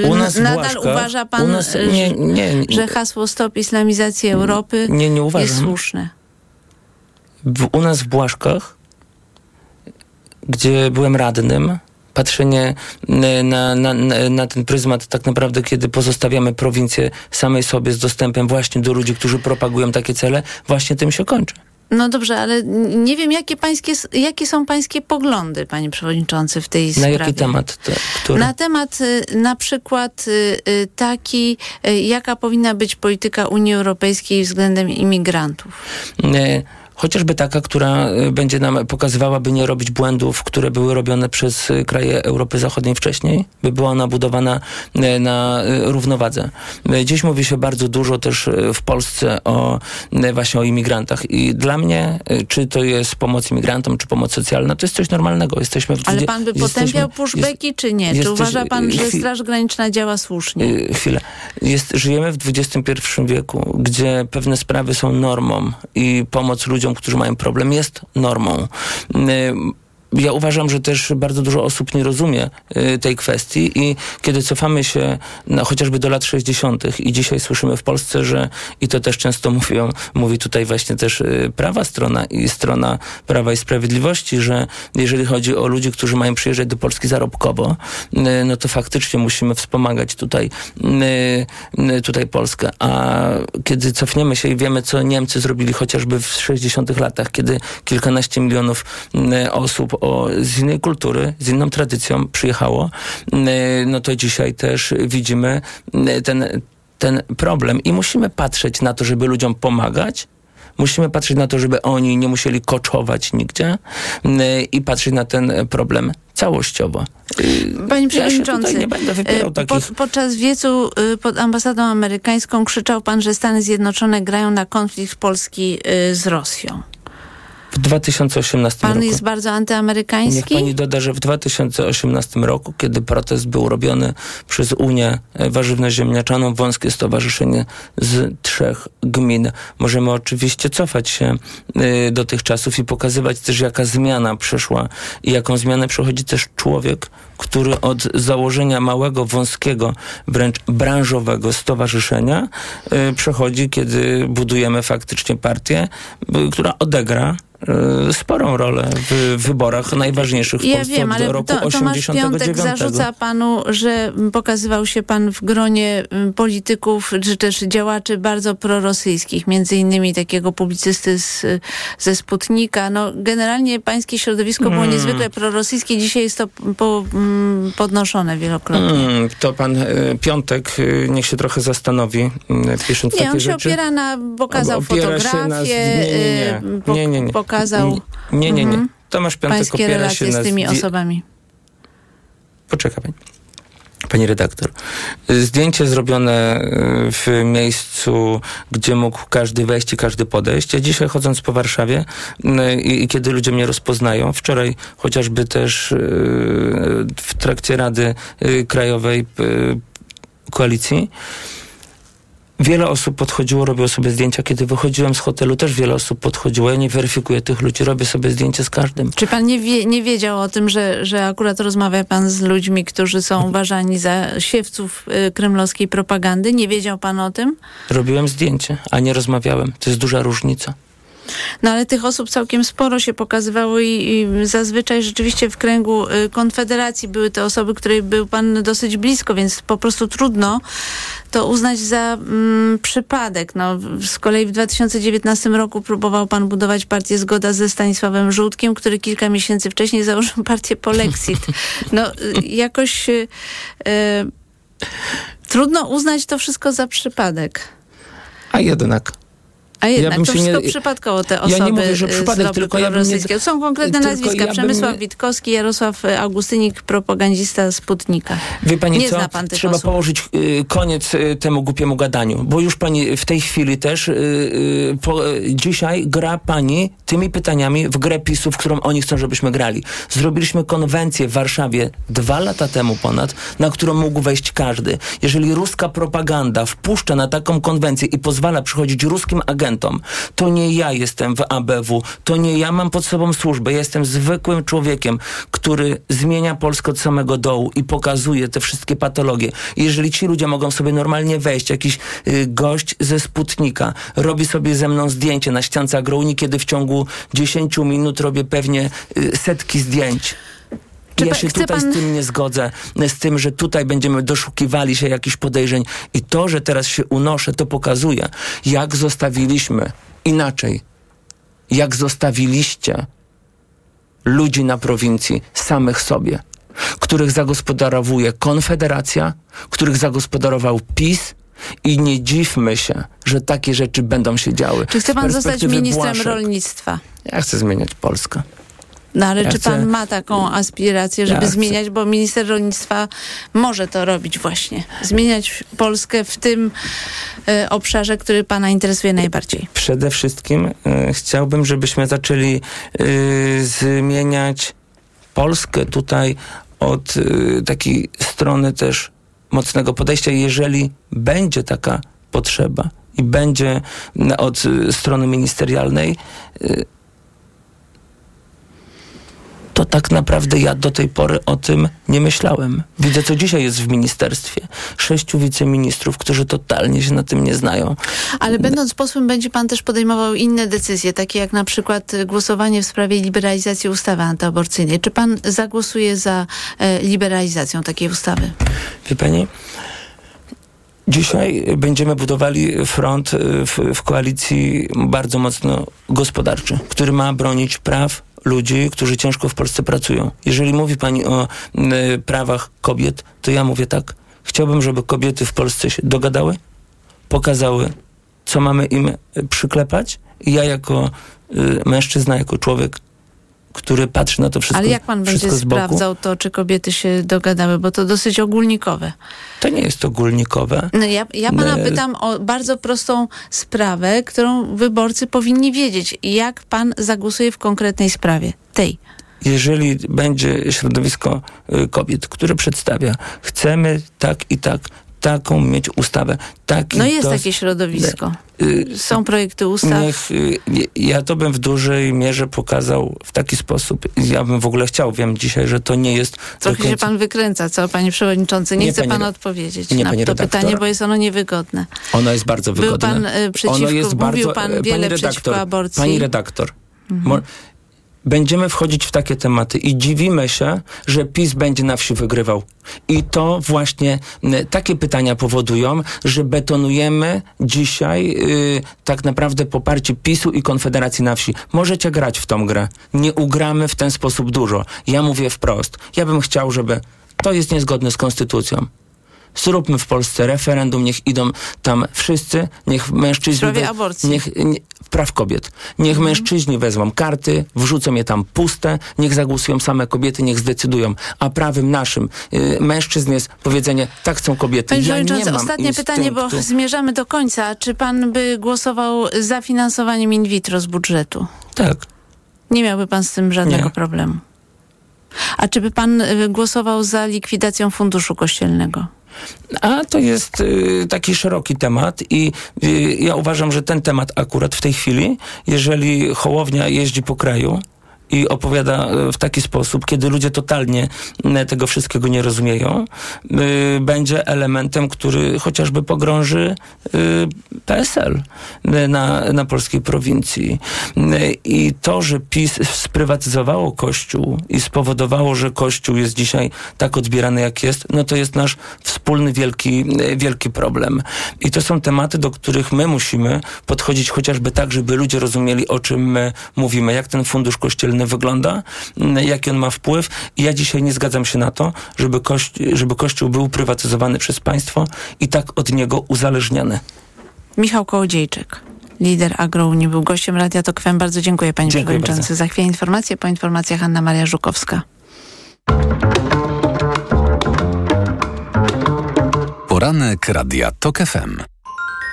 nadal uważa pan, nas, nie, nie, nie, że hasło Stop Islamizacji Europy nie, nie uważam. jest słuszne? W, u nas w Błaszkach, gdzie byłem radnym, patrzenie na, na, na, ten pryzmat tak naprawdę, kiedy pozostawiamy prowincję samej sobie z dostępem właśnie do ludzi, którzy propagują takie cele, właśnie tym się kończy. No dobrze, ale nie wiem, jakie, pańskie, jakie są pańskie poglądy, panie przewodniczący, w tej na sprawie. Na jaki temat? Te, który? Na temat y, na przykład y, y, taki, jaka powinna być polityka Unii Europejskiej względem imigrantów. Nie chociażby taka, która y, będzie nam pokazywała, by nie robić błędów, które były robione przez y, kraje Europy Zachodniej wcześniej, by była ona budowana y, na równowadze. Dziś mówi się bardzo dużo też w Polsce o właśnie o imigrantach i dla mnie, czy to jest pomoc imigrantom, czy pomoc socjalna, to jest coś normalnego. Jesteśmy w Ale pan by potępiał pushbacki, czy nie? Czy uważa pan, że Straż Graniczna działa słusznie? Chwilę. Jest, żyjemy w XXI wieku, gdzie pewne sprawy są normą i pomoc ludziom ludziom, którzy mają problem, jest normą ja uważam, że też bardzo dużo osób nie rozumie y, tej kwestii i kiedy cofamy się no, chociażby do lat 60. i dzisiaj słyszymy w Polsce, że i to też często [LAUGHS] mówią, mówi tutaj właśnie też y, prawa strona i strona Prawa i Sprawiedliwości, że jeżeli chodzi o ludzi, którzy mają przyjeżdżać do Polski zarobkowo, y, no to faktycznie musimy wspomagać tutaj, tutaj Polskę. A kiedy cofniemy się i wiemy, co Niemcy zrobili chociażby w 60. latach, kiedy kilkanaście milionów osób o, z innej kultury, z inną tradycją przyjechało, e, no to dzisiaj też widzimy e, ten, ten problem i musimy patrzeć na to, żeby ludziom pomagać, Musimy patrzeć na to, żeby oni nie musieli koczować nigdzie e, i patrzeć na ten problem całościowo. Panie Przewodniczący, ja nie będę wypierał takich... pod, podczas wiecu pod ambasadą amerykańską krzyczał pan, że Stany Zjednoczone grają na konflikt Polski z Rosją w 2018 Pan roku. Pan jest bardzo antyamerykański? Niech pani doda, że w 2018 roku, kiedy protest był robiony przez Unię Warzywno-Ziemniaczaną, wąskie stowarzyszenie z trzech gmin, możemy oczywiście cofać się y, do tych czasów i pokazywać też, jaka zmiana przeszła i jaką zmianę przechodzi też człowiek, który od założenia małego, wąskiego, wręcz branżowego stowarzyszenia y, przechodzi, kiedy budujemy faktycznie partię, która odegra E, sporą rolę w wyborach najważniejszych w ja Polsce wiem, ale roku to, Tomasz 89. Piątek zarzuca panu, że pokazywał się pan w gronie polityków, czy też działaczy bardzo prorosyjskich, między innymi takiego publicysty z, ze Sputnika. No, generalnie pańskie środowisko było hmm. niezwykle prorosyjskie, dzisiaj jest to po, podnoszone wielokrotnie. Hmm, to pan y, Piątek y, niech się trochę zastanowi, y, pisząc nie, takie on rzeczy. się opiera na, pokazał fotografię, na, nie, nie, nie. nie, nie nie, nie, nie. Tomasz Piątek pańskie relacje z tymi osobami. Poczekaj pani. Pani redaktor, zdjęcie zrobione e, w miejscu, gdzie mógł każdy wejść i każdy podejść. Ja dzisiaj chodząc po Warszawie i, i kiedy ludzie mnie rozpoznają, wczoraj chociażby też e, w trakcie Rady Krajowej Koalicji, Wiele osób podchodziło, robiło sobie zdjęcia. Kiedy wychodziłem z hotelu, też wiele osób podchodziło. Ja nie weryfikuję tych ludzi, robię sobie zdjęcie z każdym. Czy pan nie, wie, nie wiedział o tym, że, że akurat rozmawia pan z ludźmi, którzy są uważani za siewców y, kremlowskiej propagandy? Nie wiedział pan o tym? Robiłem zdjęcie, a nie rozmawiałem. To jest duża różnica. No ale tych osób całkiem sporo się pokazywało i, i zazwyczaj rzeczywiście w kręgu y, Konfederacji były te osoby, której był pan dosyć blisko, więc po prostu trudno to uznać za mm, przypadek. No, z kolei w 2019 roku próbował pan budować partię Zgoda ze Stanisławem Żółtkiem, który kilka miesięcy wcześniej założył [LAUGHS] partię Polexit. No y, jakoś y, trudno uznać to wszystko za przypadek. A jednak. A jednak ja to wszystko nie, przypadkowo te osoby ja nie mówię, że przypadek, tylko ja nie, Są konkretne nazwiska. Ja Przemysław nie... Witkowski, Jarosław Augustynik, propagandista Sputnika. Wie pani nie co? Zna pan tych Trzeba osób. położyć y, koniec y, temu głupiemu gadaniu, bo już pani w tej chwili też y po, dzisiaj gra pani tymi pytaniami w grę PiSu, w którą oni chcą, żebyśmy grali. Zrobiliśmy konwencję w Warszawie dwa lata temu ponad, na którą mógł wejść każdy. Jeżeli ruska propaganda wpuszcza na taką konwencję i pozwala przychodzić ruskim agentom agentom. To nie ja jestem w ABW, to nie ja mam pod sobą służbę. Ja jestem zwykłym człowiekiem, który zmienia Polskę od samego dołu i pokazuje te wszystkie patologie. Jeżeli ci ludzie mogą sobie normalnie wejść, jakiś y, gość ze Sputnika robi sobie ze mną zdjęcie na ściance agrouni, kiedy w ciągu 10 minut robię pewnie y, setki zdjęć. Czy ja się tutaj pan... z tym nie zgodzę, z tym, że tutaj będziemy doszukiwali się jakichś podejrzeń i to, że teraz się unoszę, to pokazuje, jak zostawiliśmy inaczej, jak zostawiliście ludzi na prowincji samych sobie, których zagospodarowuje Konfederacja, których zagospodarował PiS, I nie dziwmy się, że takie rzeczy będą się działy. Czy chce pan zostać ministrem błaszek. rolnictwa? Ja chcę zmieniać Polskę. No ale ja czy chcę... pan ma taką aspirację, żeby ja zmieniać, bo minister rolnictwa może to robić właśnie. Zmieniać Polskę w tym e, obszarze, który pana interesuje najbardziej. Przede wszystkim e, chciałbym, żebyśmy zaczęli e, zmieniać Polskę tutaj od takiej strony też mocnego podejścia. Jeżeli będzie taka potrzeba i będzie od strony ministerialnej to tak naprawdę ja do tej pory o tym nie myślałem. Widzę, co dzisiaj jest w ministerstwie. Sześciu wiceministrów, którzy totalnie się na tym nie znają. Ale będąc posłem, będzie pan też podejmował inne decyzje, takie jak na przykład głosowanie w sprawie liberalizacji ustawy antyaborcyjnej. Czy pan zagłosuje za e, liberalizacją takiej ustawy? Wie pani, Dzisiaj będziemy budowali front e, w, w, koalicji bardzo mocno gospodarczy, który ma bronić praw ludzi, którzy ciężko w Polsce pracują. Jeżeli mówi pani o y, prawach kobiet, to ja mówię tak. Chciałbym, żeby kobiety w Polsce się dogadały, pokazały, co mamy im przyklepać. I ja jako y, mężczyzna, jako człowiek który patrzy na to wszystko Ale jak pan będzie sprawdzał to, czy kobiety się dogadały, bo to dosyć ogólnikowe. To nie jest ogólnikowe. No ja, ja pana pytam o bardzo prostą sprawę, którą wyborcy powinni wiedzieć. Jak pan zagłosuje w konkretnej sprawie? Tej jeżeli będzie środowisko y, kobiet, które przedstawia, chcemy tak i tak taką mieć ustawę. Taki no jest takie środowisko. Y, Są projekty ustaw. Niech, y, ja to bym w dużej mierze pokazał w taki sposób. Ja bym w ogóle chciał. Wiem dzisiaj, że to nie jest... Trochę końca... się pan wykręca, co panie przewodniczący? Nie, nie chce pan odpowiedzieć nie, na to pytanie, bo jest ono niewygodne. Ono jest bardzo wygodne. Był pan y, przeciwko, ono jest mówił pan wiele redaktor, przeciwko aborcji. Pani redaktor, mhm będziemy wchodzić w takie tematy i dziwimy się, że PiS będzie na wsi wygrywał. I to właśnie takie pytania powodują, że betonujemy dzisiaj yy, tak naprawdę poparcie PiSu i Konfederacji na wsi. Możecie grać w tą grę. Nie ugramy w ten sposób dużo. Ja mówię wprost. Ja bym chciał, żeby to jest niezgodne z konstytucją. Zróbmy w Polsce referendum, niech idą tam wszyscy, niech mężczyźni... W sprawie aborcji. Niech, nie, praw kobiet. Niech mhm. mężczyźni wezmą karty, wrzucą je tam puste, niech zagłosują same kobiety, niech zdecydują. A prawem naszym y, mężczyzn jest powiedzenie, tak chcą kobiety. Panie ja nie mam ostatnie instynktu. pytanie, bo zmierzamy do końca. Czy pan by głosował za finansowaniem in vitro z budżetu? Tak. Nie miałby pan z tym żadnego nie. problemu. A czy by pan y, głosował za likwidacją funduszu kościelnego? A to jest y, taki szeroki temat i y, ja uważam, że ten temat akurat w tej chwili, jeżeli Hołownia jeździ po kraju, i opowiada e, w taki sposób, kiedy ludzie totalnie tego wszystkiego nie rozumieją, y, będzie elementem, który chociażby pogrąży PSL na, na polskiej prowincji. I to, że PiS sprywatyzowało Kościół i spowodowało, że Kościół jest dzisiaj tak odbierany, jak jest, no to jest nasz wspólny wielki, wielki problem. I to są tematy, do których my musimy podchodzić chociażby tak, żeby ludzie rozumieli, o czym my mówimy, jak ten fundusz kościelny wygląda, jaki on ma wpływ. I ja dzisiaj nie zgadzam się na to, żeby, kości żeby Kościół był prywatyzowany przez państwo i tak od niego uzależniany. Michał Kołodziejczyk lider Agrounii, był gościem Radia Tok FM. Bardzo dziękuję panie dziękuję przewodniczący. Bardzo. Za chwilę informacje, po informacjach Anna Maria Żukowska. Poranek Radia Tok FM.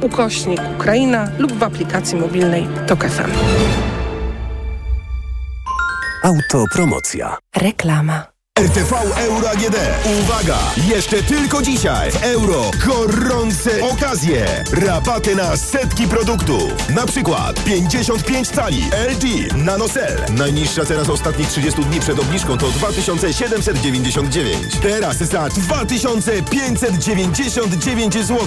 ukośnik Ukraina lub w aplikacji mobilnej TOK FM. Autopromocja. Reklama. RTV Euro AGD. Uwaga! Jeszcze tylko dzisiaj euro gorące okazje. Rabaty na setki produktów. Na przykład 55 cali LG NanoCell. Najniższa cena z ostatnich 30 dni przed obniżką to 2799. Teraz za 2599 zł.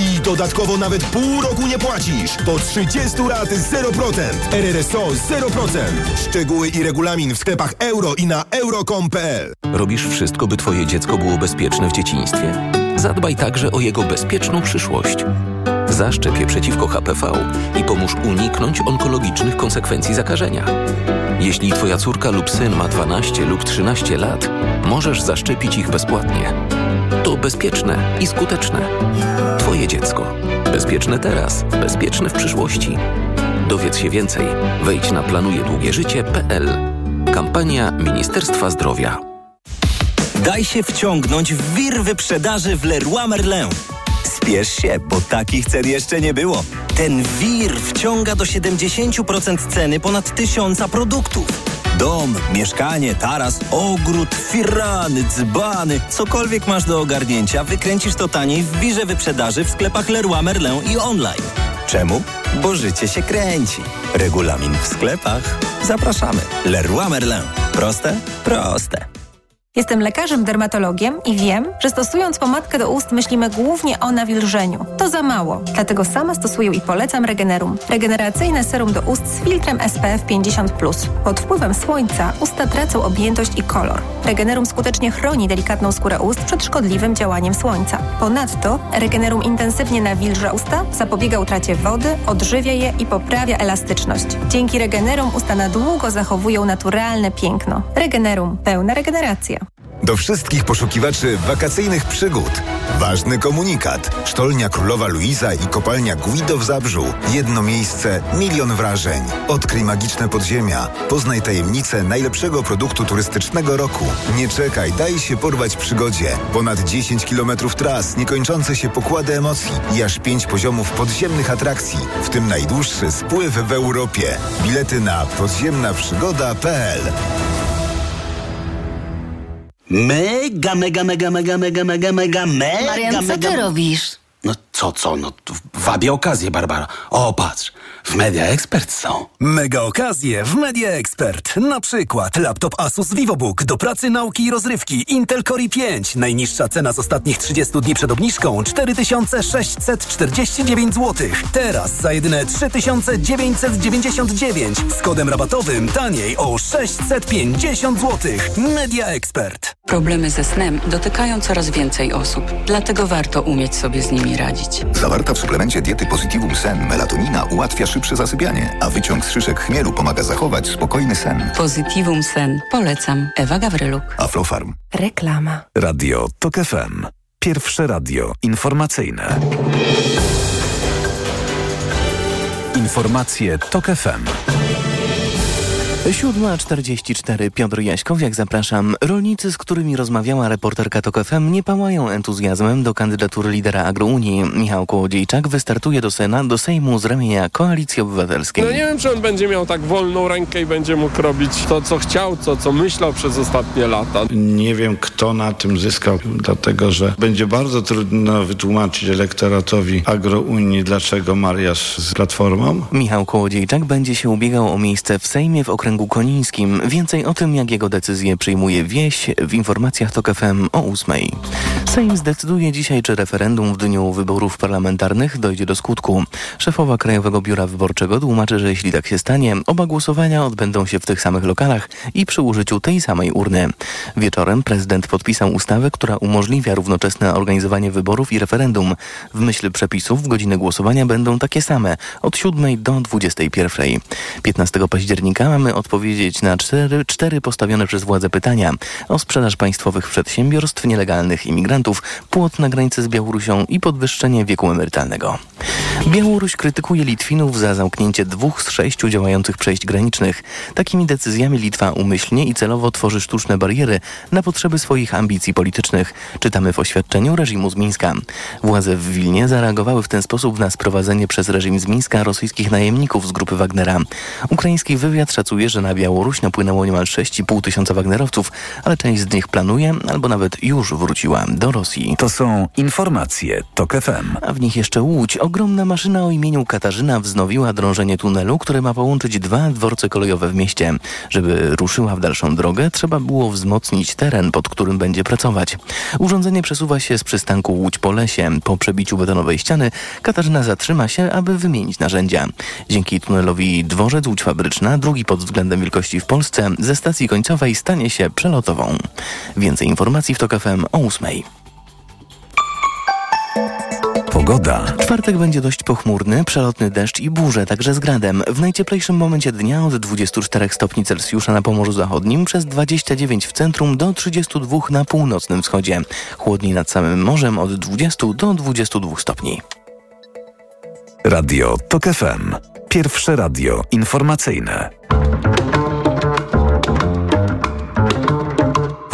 I dodatkowo nawet pół roku nie płacisz. Do 30 lat 0%. RRSO 0%. Szczegóły i regulamin w sklepach euro i na euro.com.pl Robisz wszystko, by Twoje dziecko było bezpieczne w dzieciństwie? Zadbaj także o jego bezpieczną przyszłość. Zaszczep je przeciwko HPV i pomóż uniknąć onkologicznych konsekwencji zakażenia. Jeśli Twoja córka lub syn ma 12 lub 13 lat, możesz zaszczepić ich bezpłatnie. To bezpieczne i skuteczne. Twoje dziecko. Bezpieczne teraz, bezpieczne w przyszłości. Dowiedz się więcej. Wejdź na planujedługieżycie.pl. Kampania Ministerstwa Zdrowia. Daj się wciągnąć w wir wyprzedaży w Leroy Merlin. Spiesz się, bo takich cen jeszcze nie było. Ten wir wciąga do 70% ceny ponad tysiąca produktów. Dom, mieszkanie, taras, ogród, firany, dzbany, cokolwiek masz do ogarnięcia, wykręcisz to taniej w wirze wyprzedaży w sklepach Leroy Merlin i online. Czemu? Bo życie się kręci. Regulamin w sklepach. Zapraszamy. Leroy Merlin. Proste? Proste. Jestem lekarzem dermatologiem i wiem, że stosując pomadkę do ust myślimy głównie o nawilżeniu. To za mało, dlatego sama stosuję i polecam Regenerum. Regeneracyjne serum do ust z filtrem SPF 50+. Pod wpływem słońca usta tracą objętość i kolor. Regenerum skutecznie chroni delikatną skórę ust przed szkodliwym działaniem słońca. Ponadto Regenerum intensywnie nawilża usta, zapobiega utracie wody, odżywia je i poprawia elastyczność. Dzięki Regenerum usta na długo zachowują naturalne piękno. Regenerum. Pełna regeneracja. Do wszystkich poszukiwaczy wakacyjnych przygód. Ważny komunikat. Sztolnia Królowa Luiza i kopalnia Guido w Zabrzu. Jedno miejsce, milion wrażeń. Odkryj magiczne podziemia. Poznaj tajemnicę najlepszego produktu turystycznego roku. Nie czekaj, daj się porwać przygodzie. Ponad 10 kilometrów tras, niekończące się pokłady emocji i aż 5 poziomów podziemnych atrakcji, w tym najdłuższy spływ w Europie. Bilety na podziemnaprzygoda.pl Mega, mega, mega, mega, mega, mega, mega, mega, Marian, co mega... ty robisz? No co, co, no wabię okazję, Barbara. O, patrz, w Media Expert są. Mega okazje w Media Expert. Na przykład laptop Asus VivoBook do pracy, nauki i rozrywki Intel Core i5. Najniższa cena z ostatnich 30 dni przed obniżką 4649 zł. Teraz za jedyne 3999 z kodem rabatowym taniej o 650 zł. Media Expert. Problemy ze snem dotykają coraz więcej osób, dlatego warto umieć sobie z nimi radzić. Zawarta w suplemencie diety Positivum Sen melatonina ułatwia szybsze zasypianie, a wyciąg z szyszek chmielu pomaga zachować spokojny sen. Positivum Sen. Polecam. Ewa Gawryluk. Aflofarm. Reklama. Radio TOK FM. Pierwsze radio informacyjne. Informacje TOK FM. 7.44 Piotr Jaśkowiak, zapraszam. Rolnicy, z którymi rozmawiała reporterka TOK FM, nie pałają entuzjazmem do kandydatury lidera Agrounii. Michał Kołodziejczak wystartuje do, Sena, do Sejmu z ramienia Koalicji Obywatelskiej. No nie wiem, czy on będzie miał tak wolną rękę i będzie mógł robić to, co chciał, to, co myślał przez ostatnie lata. Nie wiem, kto na tym zyskał, dlatego że będzie bardzo trudno wytłumaczyć elektoratowi Agrounii, dlaczego Mariasz z Platformą. Michał Kołodziejczak będzie się ubiegał o miejsce w Sejmie w okręgu Konińskim. Więcej o tym, jak jego decyzję przyjmuje wieś w informacjach TOK FM o 8. Sejm zdecyduje dzisiaj, czy referendum w dniu wyborów parlamentarnych dojdzie do skutku. Szefowa Krajowego Biura Wyborczego tłumaczy, że jeśli tak się stanie, oba głosowania odbędą się w tych samych lokalach i przy użyciu tej samej urny. Wieczorem prezydent podpisał ustawę, która umożliwia równoczesne organizowanie wyborów i referendum. W myśl przepisów godziny głosowania będą takie same, od 7 do 21. 15 października mamy odpowiedzieć na cztery, cztery postawione przez władze pytania o sprzedaż państwowych przedsiębiorstw, nielegalnych imigrantów, płot na granicy z Białorusią i podwyższenie wieku emerytalnego. Białoruś krytykuje Litwinów za zamknięcie dwóch z sześciu działających przejść granicznych. Takimi decyzjami Litwa umyślnie i celowo tworzy sztuczne bariery na potrzeby swoich ambicji politycznych. Czytamy w oświadczeniu reżimu z Mińska. Władze w Wilnie zareagowały w ten sposób na sprowadzenie przez reżim z Mińska rosyjskich najemników z grupy Wagnera. Ukraiński wywiad szacuje, że na Białoruś napłynęło niemal 6,5 tysiąca Wagnerowców, ale część z nich planuje albo nawet już wróciła do Rosji. To są informacje TOK FM. A w nich jeszcze Łódź. Ogromna maszyna o imieniu Katarzyna wznowiła drążenie tunelu, które ma połączyć dwa dworce kolejowe w mieście. Żeby ruszyła w dalszą drogę, trzeba było wzmocnić teren, pod którym będzie pracować. Urządzenie przesuwa się z przystanku Łódź po lesie. Po przebiciu betonowej ściany Katarzyna zatrzyma się, aby wymienić narzędzia. Dzięki tunelowi dworzec Łódź Fabryczna, drugi pod względem wielkości w Polsce, ze stacji końcowej stanie się przelotową. Więcej informacji w TOK FM o 8. Pogoda. Czwartek będzie dość pochmurny, przelotny deszcz i burze, także z gradem. W najcieplejszym momencie dnia od 24 stopni Celsjusza na Pomorzu Zachodnim, przez 29 w centrum do 32 na północnym wschodzie. Chłodniej nad samym morzem od 20 do 22 stopni. Radio TOK FM. Pierwsze radio informacyjne.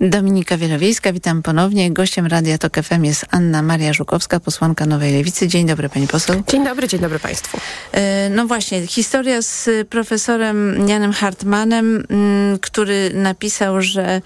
Dominika Wielowiejska, witam ponownie. Gościem Radia TOK FM jest Anna Maria Żukowska, posłanka Nowej Lewicy. Dzień dobry pani poseł. Dzień dobry, dzień dobry państwu. E, no właśnie, historia z profesorem Janem Hartmanem, mm, który napisał, że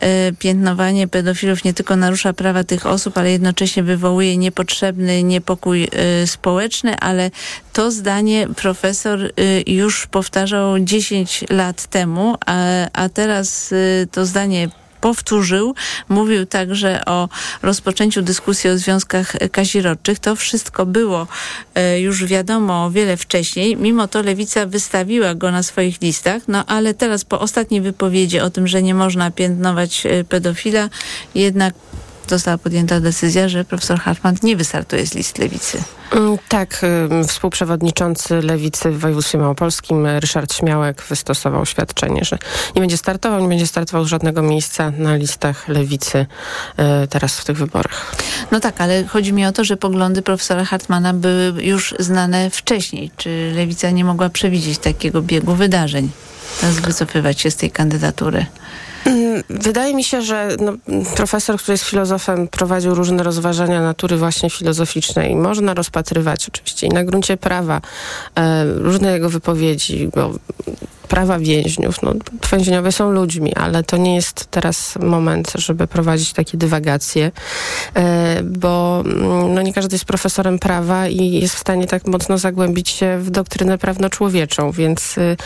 e, piętnowanie pedofilów nie tylko narusza prawa tych osób, ale jednocześnie wywołuje niepotrzebny niepokój e, społeczny, ale to zdanie profesor już powtarzał 10 lat temu, a, a teraz to zdanie powtórzył. Mówił także o rozpoczęciu dyskusji o związkach kazirodczych. To wszystko było e, już wiadomo wiele wcześniej. Mimo to Lewica wystawiła go na swoich listach. No ale teraz po ostatniej wypowiedzi o tym, że nie można piętnować e, pedofila, jednak została podjęta decyzja, że profesor Hartman nie wystartuje z list Lewicy. Mm, tak, współprzewodniczący Lewicy w województwie małopolskim Ryszard Śmiałek wystosował oświadczenie, że nie będzie startował, nie będzie startował z żadnego miejsca na listach Lewicy e, teraz w tych wyborach. No tak, ale chodzi mi o to, że poglądy profesora Hartmana były już znane wcześniej. Czy Lewica nie mogła przewidzieć takiego biegu wydarzeń? Teraz wycofywać się z tej kandydatury. [CLEARS THROAT] Wydaje mi się, że no, profesor, który jest filozofem, prowadził różne rozważania natury właśnie filozoficznej. Można rozpatrywać oczywiście i na gruncie prawa e, różne jego wypowiedzi, bo prawa więźniów. No, więźniowie są ludźmi, ale to nie jest teraz moment, żeby prowadzić takie dywagacje, e, bo mm, no, nie każdy jest profesorem prawa i jest w stanie tak mocno zagłębić się w doktrynę prawno-człowieczą, więc y,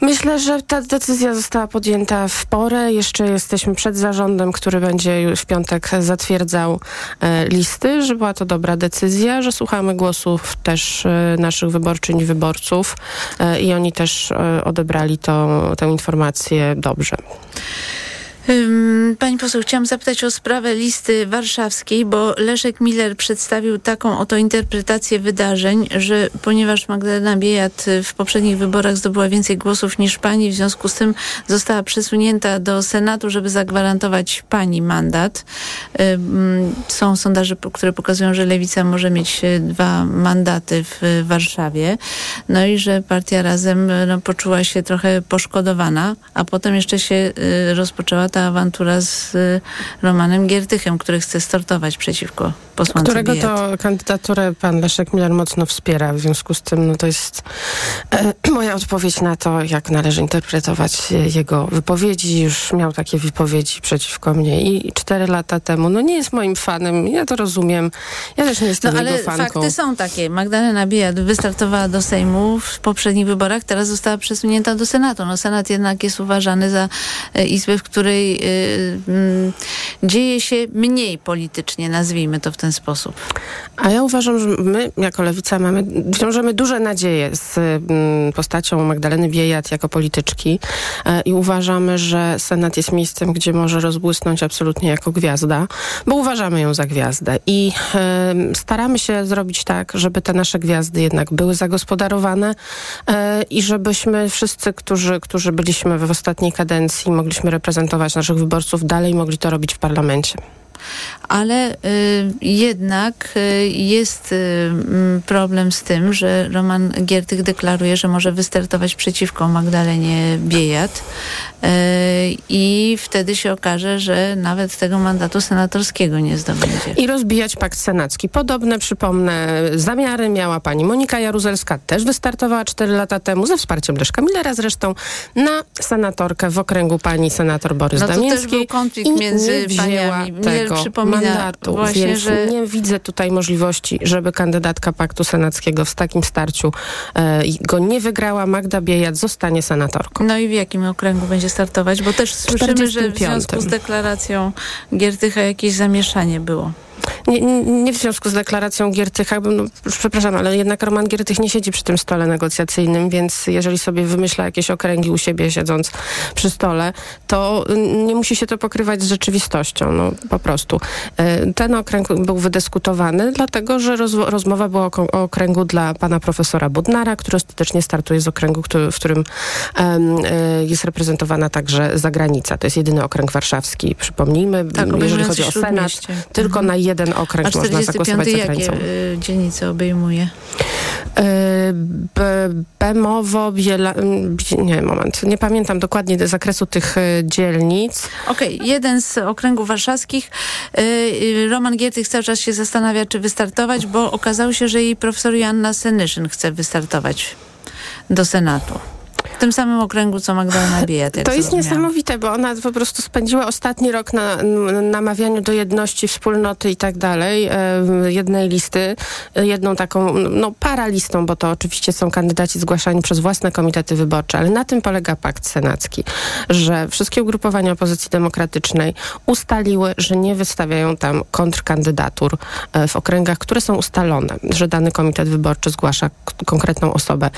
Myślę, że ta decyzja została podjęta w porę. Jeszcze jesteśmy przed zarządem, który będzie w piątek zatwierdzał e, listy, że była to dobra decyzja, że słuchamy głosów też e, naszych wyborczyń i wyborców e, i oni też odebrali to, tę informację dobrze. Pani poseł, chciałam zapytać o sprawę listy warszawskiej, bo Leszek Miller przedstawił taką oto interpretację wydarzeń, że ponieważ Magdalena Biejat w poprzednich wyborach zdobyła więcej głosów niż pani, w związku z tym została przesunięta do Senatu, żeby zagwarantować pani mandat. Są sondaże, które pokazują, że Lewica może mieć e, dwa mandaty w Warszawie. No i że partia razem e, no, poczuła się trochę poszkodowana, a potem jeszcze się e, rozpoczęła ta awantura z y, Romanem Giertychem, który chce startować przeciwko posłance Którego Biejat. to kandydaturę pan Leszek Miller mocno wspiera. W związku z tym no to jest e, [CLEARS THROAT] moja odpowiedź na to, jak należy interpretować jego wypowiedzi. Już miał takie wypowiedzi przeciwko mnie i cztery lata temu. No nie jest moim fanem, ja to rozumiem. Ja też nie jestem no, jego ale fanką. fakty są takie. Magdalena Biejat wystartowała do Sejmu w poprzednich wyborach, teraz została przesunięta do Senatu. No Senat jednak jest uważany za e, izbę, w której y, mm, dzieje się mniej politycznie, nazwijmy to w ten sposób. A ja uważam, że my jako Lewica mamy, wiążemy duże nadzieje z mm, postacią Magdaleny Biejat jako polityczki e, i uważamy, że Senat jest miejscem, gdzie może rozbłysnąć absolutnie jako gwiazda, bo uważamy ją za gwiazdę i e, staramy się zrobić tak, żeby te nasze gwiazdy jednak były zagospodarowane e, i żebyśmy wszyscy, którzy, którzy byliśmy w ostatniej kadencji, mogliśmy reprezentować naszych wyborców, dalej mogli to robić w parlamencie. Ale y, jednak y, jest y, problem z tym, że Roman Giertych deklaruje, że może wystartować przeciwko Magdalenie Biejat i wtedy się okaże, że nawet tego mandatu senatorskiego nie zdobędzie. I rozbijać pakt senacki. Podobne, przypomnę, zamiary miała pani Monika Jaruzelska, też wystartowała 4 lata temu, ze wsparciem Leszka Millera zresztą, na senatorkę w okręgu pani senator Borys No to też Damińskiej. był konflikt między paniami. Mnie tego przypomina mandatu, właśnie, więc że- nie widzę tutaj możliwości, żeby kandydatka paktu senackiego w takim starciu e, go nie wygrała. Magda Biejat zostanie senatorką. No i w jakim okręgu będzie startować? Bo też słyszymy, że w 45. związku z deklaracją Giertycha jakieś zamieszanie było. Nie, nie w związku z deklaracją Giertycha, bo, no, przepraszam, ale jednak Roman Giertych nie siedzi przy tym stole negocjacyjnym, więc jeżeli sobie wymyśla jakieś okręgi u siebie siedząc przy stole, to mm, nie musi się to pokrywać z rzeczywistością, no po prostu. E, Ten okręg był wydyskutowany, dlatego że roz, rozmowa była o, okręgu dla pana profesora Budnara, który ostatecznie startuje z okręgu, który, w którym e, jest reprezentowana także zagranica. To jest jedyny okręg warszawski, przypomnijmy, Tak, jeżeli chodzi o Senat, tylko na jeden A okręg można 45 zagłosować za jakie granicą. y, dzielnice obejmuje? B- Bemowo, Biela... Nie, moment. Nie pamiętam dokładnie zakresu tych e, dzielnic. Okej, jeden z okręgów warszawskich. y, y, Roman Giertych cały czas się zastanawia, czy wystartować, bo okazało się, że jej profesor Joanna Senyszyn chce wystartować do Senatu. W tym samym okręgu, co Magdalena Biejat. To jest niesamowite, bo ona po prostu spędziła ostatni rok na namawianiu do jedności, wspólnoty i tak dalej, e, jednej listy, e, jedną taką, no paralistą, bo to oczywiście są kandydaci zgłaszani przez własne komitety wyborcze, ale na tym polega pakt senacki, że wszystkie ugrupowania opozycji demokratycznej ustaliły, że nie wystawiają tam kontrkandydatur e, w okręgach, które są ustalone, że dany komitet wyborczy zgłasza konkretną osobę.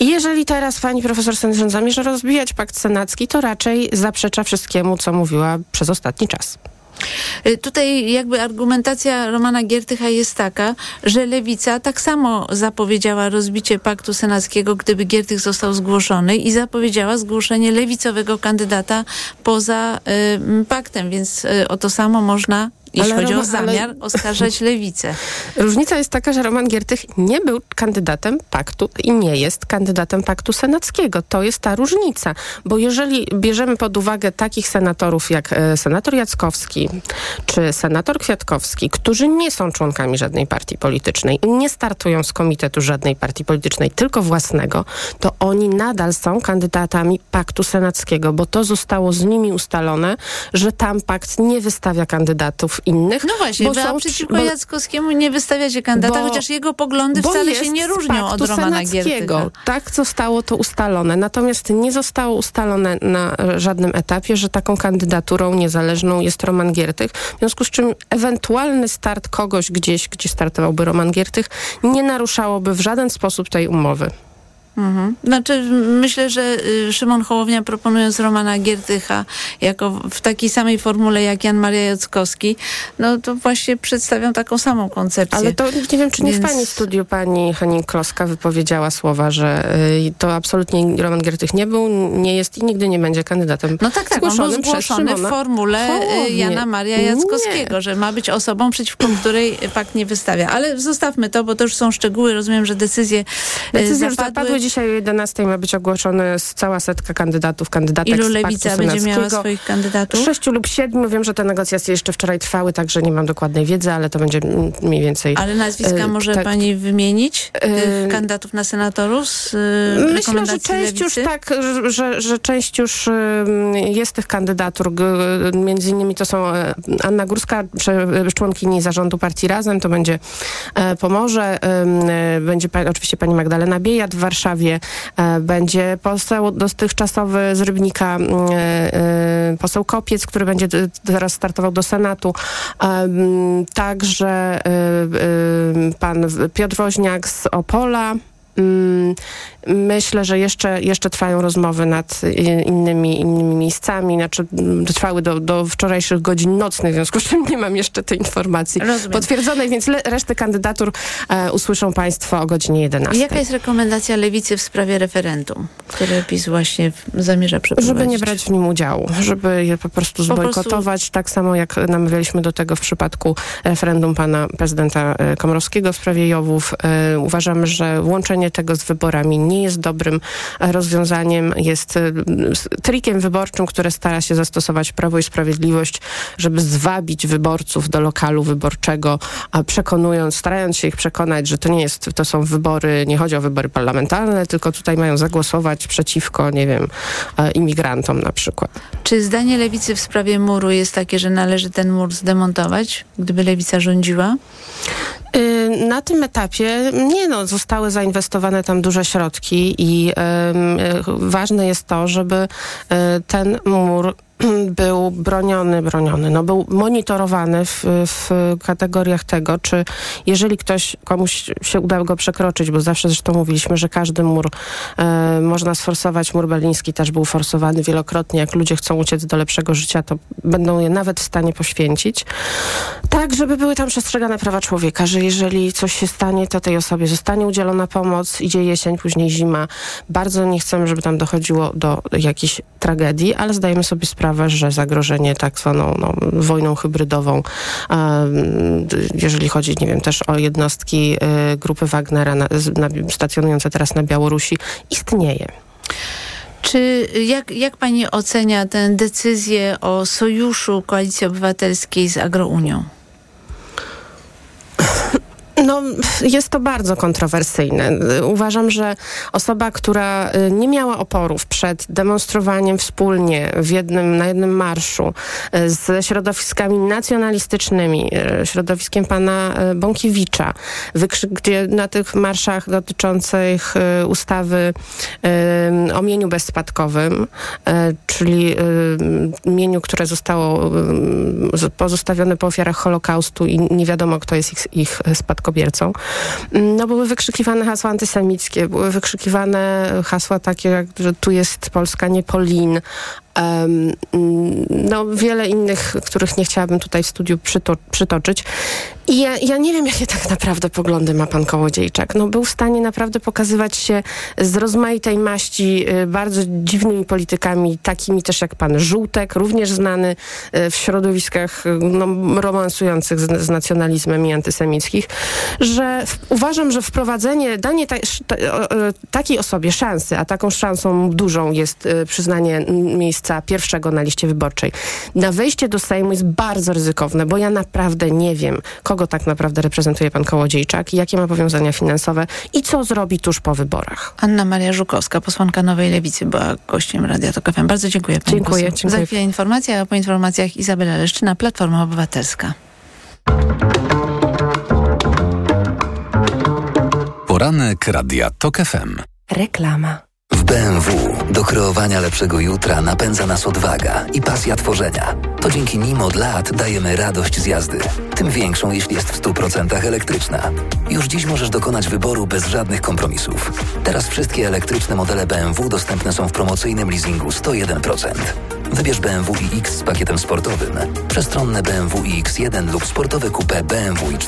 I jeżeli teraz pani profesor Sędzia zamierza rozbijać pakt senacki, to raczej zaprzecza wszystkiemu, co mówiła przez ostatni czas. Y, Tutaj jakby argumentacja Romana Giertycha jest taka, że Lewica tak samo zapowiedziała rozbicie paktu senackiego, gdyby Giertych został zgłoszony i zapowiedziała zgłoszenie lewicowego kandydata poza y, paktem, więc y, o to samo można, jeśli Ale chodzi o Roman- ale- zamiar, oskarżać [LAUGHS] lewicę. Różnica jest taka, że Roman Giertych nie był kandydatem paktu i nie jest kandydatem paktu senackiego. To jest ta różnica. Bo jeżeli bierzemy pod uwagę takich senatorów jak e, senator Jackowski czy senator Kwiatkowski, którzy nie są członkami żadnej partii politycznej i nie startują z komitetu żadnej partii politycznej, tylko własnego, to oni nadal są kandydatami paktu senackiego, bo to zostało z nimi ustalone, że tam pakt nie wystawia kandydatów innych. No właśnie, bo wy a są- przeciwko bo- Jackowskiemu nie wystawiacie kandydata, bo- chociaż jego poglądy wcale się nie różnią od Romana. Giertycha. Tak zostało to ustalone. Natomiast nie zostało ustalone na żadnym etapie, że taką kandydaturą niezależną jest Roman Giertych. W związku z czym ewentualny start kogoś gdzieś, gdzie startowałby Roman Giertych, nie naruszałoby w żaden sposób tej umowy. Mhm. Znaczy, myślę, że y, Szymon Hołownia proponując Romana Giertycha jako w- takiej samej formule jak Jan Maria Jackowski, no to właśnie przedstawią taką samą koncepcję. Ale to nie wiem, czy nie Więc- w pani studiu pani Henning-Kloska wypowiedziała słowa, że y, to absolutnie Roman Giertych nie był, nie jest i nigdy nie będzie kandydatem No tak, tak, on był zgłoszonym zgłoszony w formule y, Hołownię. Jana Maria Nie. Jackowskiego, że ma być osobą, przeciwko której pakt nie wystawia. Ale zostawmy to, bo to już są szczegóły. Rozumiem, że decyzje, y, Decyzje zapadły. Dzisiaj o 11 ma być ogłoszony cała setka kandydatów, kandydatek Ilu z lewica będzie miała swoich kandydatów? Sześciu lub siedmiu. Wiem, że te negocjacje jeszcze wczoraj trwały, także nie mam dokładnej wiedzy, ale to będzie mniej więcej... Ale nazwiska e, może tak. pani wymienić? E, Tych kandydatów na senatorów z y, Myślę, że część już lewicy? tak, że, że, część już jest tych kandydatur. Między innymi to są e, Anna Górska, e, członkini zarządu partii Razem, to będzie e, Pomorze, e, będzie pa, oczywiście pani Magdalena Biejat w Warszawie, e, będzie poseł dotychczasowy z Rybnika, mm, e, e, poseł Kopiec, który będzie teraz startował do Senatu, także pan Piotr Woźniak z Opola, myślę, że jeszcze, jeszcze trwają rozmowy nad innymi, innymi miejscami, znaczy mm, trwały do, do wczorajszych godzin nocnych, w związku z czym nie mam jeszcze tej informacji Rozumiem. potwierdzonej, więc le, resztę kandydatur e, usłyszą Państwo o godzinie 11. Jaka jest rekomendacja lewicy w sprawie referendum, które PiS właśnie zamierza przeprowadzić? Żeby nie brać w nim udziału, żeby je po prostu Po prostu- zbojkotować, tak samo jak namawialiśmy do tego w przypadku referendum pana prezydenta e, Komorowskiego w sprawie Jowów. E, Uważamy, że łączenie tego z wyborami nie jest dobrym rozwiązaniem, jest s- trikiem wyborczym, które stara się zastosować Prawo i Sprawiedliwość, żeby zwabić wyborców do lokalu wyborczego, przekonując, starając się ich przekonać, że to nie jest, to są wybory, nie chodzi o wybory parlamentarne, tylko tutaj mają zagłosować przeciwko, nie wiem, e, imigrantom na przykład. Czy zdanie lewicy w sprawie muru jest takie, że należy ten mur zdemontować, gdyby lewica rządziła? Y, Na tym etapie nie no, zostały zainwestowane tam duże środki i y, ważne jest to, żeby y, ten mur [CLEARS THROAT] był broniony, broniony, no był monitorowany w, w kategoriach tego, czy jeżeli ktoś, komuś się uda go przekroczyć, bo zawsze zresztą mówiliśmy, że każdy mur e, można sforsować, mur berliński też był forsowany wielokrotnie, jak ludzie chcą uciec do lepszego życia, to będą je nawet w stanie poświęcić. Tak, żeby były tam przestrzegane prawa człowieka, że jeżeli coś się stanie, to tej osobie zostanie udzielona pomoc, idzie jesień, później zima. Bardzo nie chcemy, żeby tam dochodziło do jakiejś tragedii, ale zdajemy sobie sprawę, że zagrożenie tak zwaną no, wojną hybrydową, d- jeżeli chodzi, nie wiem, też o jednostki y, grupy Wagnera na, na, stacjonujące teraz na Białorusi, istnieje. Czy jak, jak pani ocenia tę decyzję o sojuszu Koalicji Obywatelskiej z Agrounią? No, jest to bardzo kontrowersyjne. Uważam, że osoba, która y, nie miała oporów przed demonstrowaniem wspólnie w jednym, na jednym marszu y, z środowiskami nacjonalistycznymi, y, środowiskiem pana Bąkiewicza, gdzie na tych marszach dotyczących ustawy o mieniu bezspadkowym, czyli mieniu, które zostało pozostawione po ofiarach Holokaustu i nie wiadomo, kto jest ich, ich spadkobiercą. No, były wykrzykiwane hasła antysemickie, były wykrzykiwane hasła takie, jak, że tu jest Polska, nie Polin. Mm, no, wiele innych, których nie chciałabym tutaj w studiu przyto- przytoczyć. I ja, ja nie wiem, [LAUGHS] jakie tak naprawdę poglądy ma pan Kołodziejczak. No, był w stanie naprawdę pokazywać się z rozmaitej maści y, bardzo dziwnymi politykami, takimi też jak pan Żółtek, również znany y, w środowiskach y, no, romansujących z, z nacjonalizmem i antysemickich, że w, uważam, że wprowadzenie, danie ta, ta, takiej osobie szansy, a taką szansą dużą jest przyznanie mm, miejsca pierwszego na liście wyborczej, na wejście do Sejmu jest bardzo ryzykowne, bo ja naprawdę nie wiem, kogo tak naprawdę reprezentuje pan Kołodziejczak, jakie ma powiązania finansowe i co zrobi tuż po wyborach. Anna Maria Żukowska, posłanka Nowej Lewicy, była gościem Radia Tok FM. Bardzo dziękuję pani Dziękuję, poseł. dziękuję. Za chwilę informacja, a po informacjach Izabela Leszczyna, Platforma Obywatelska. Poranek Radia TOK FM. Reklama. BMW do kreowania lepszego jutra napędza nas odwaga i pasja tworzenia. To dzięki nim od lat dajemy radość z jazdy. Tym większą, jeśli jest w 100% elektryczna. Już dziś możesz dokonać wyboru bez żadnych kompromisów. Teraz wszystkie elektryczne modele BMW dostępne są w promocyjnym leasingu 101%. Wybierz BMW iX z pakietem sportowym, przestronne BMW iX1 lub sportowe coupé BMW i4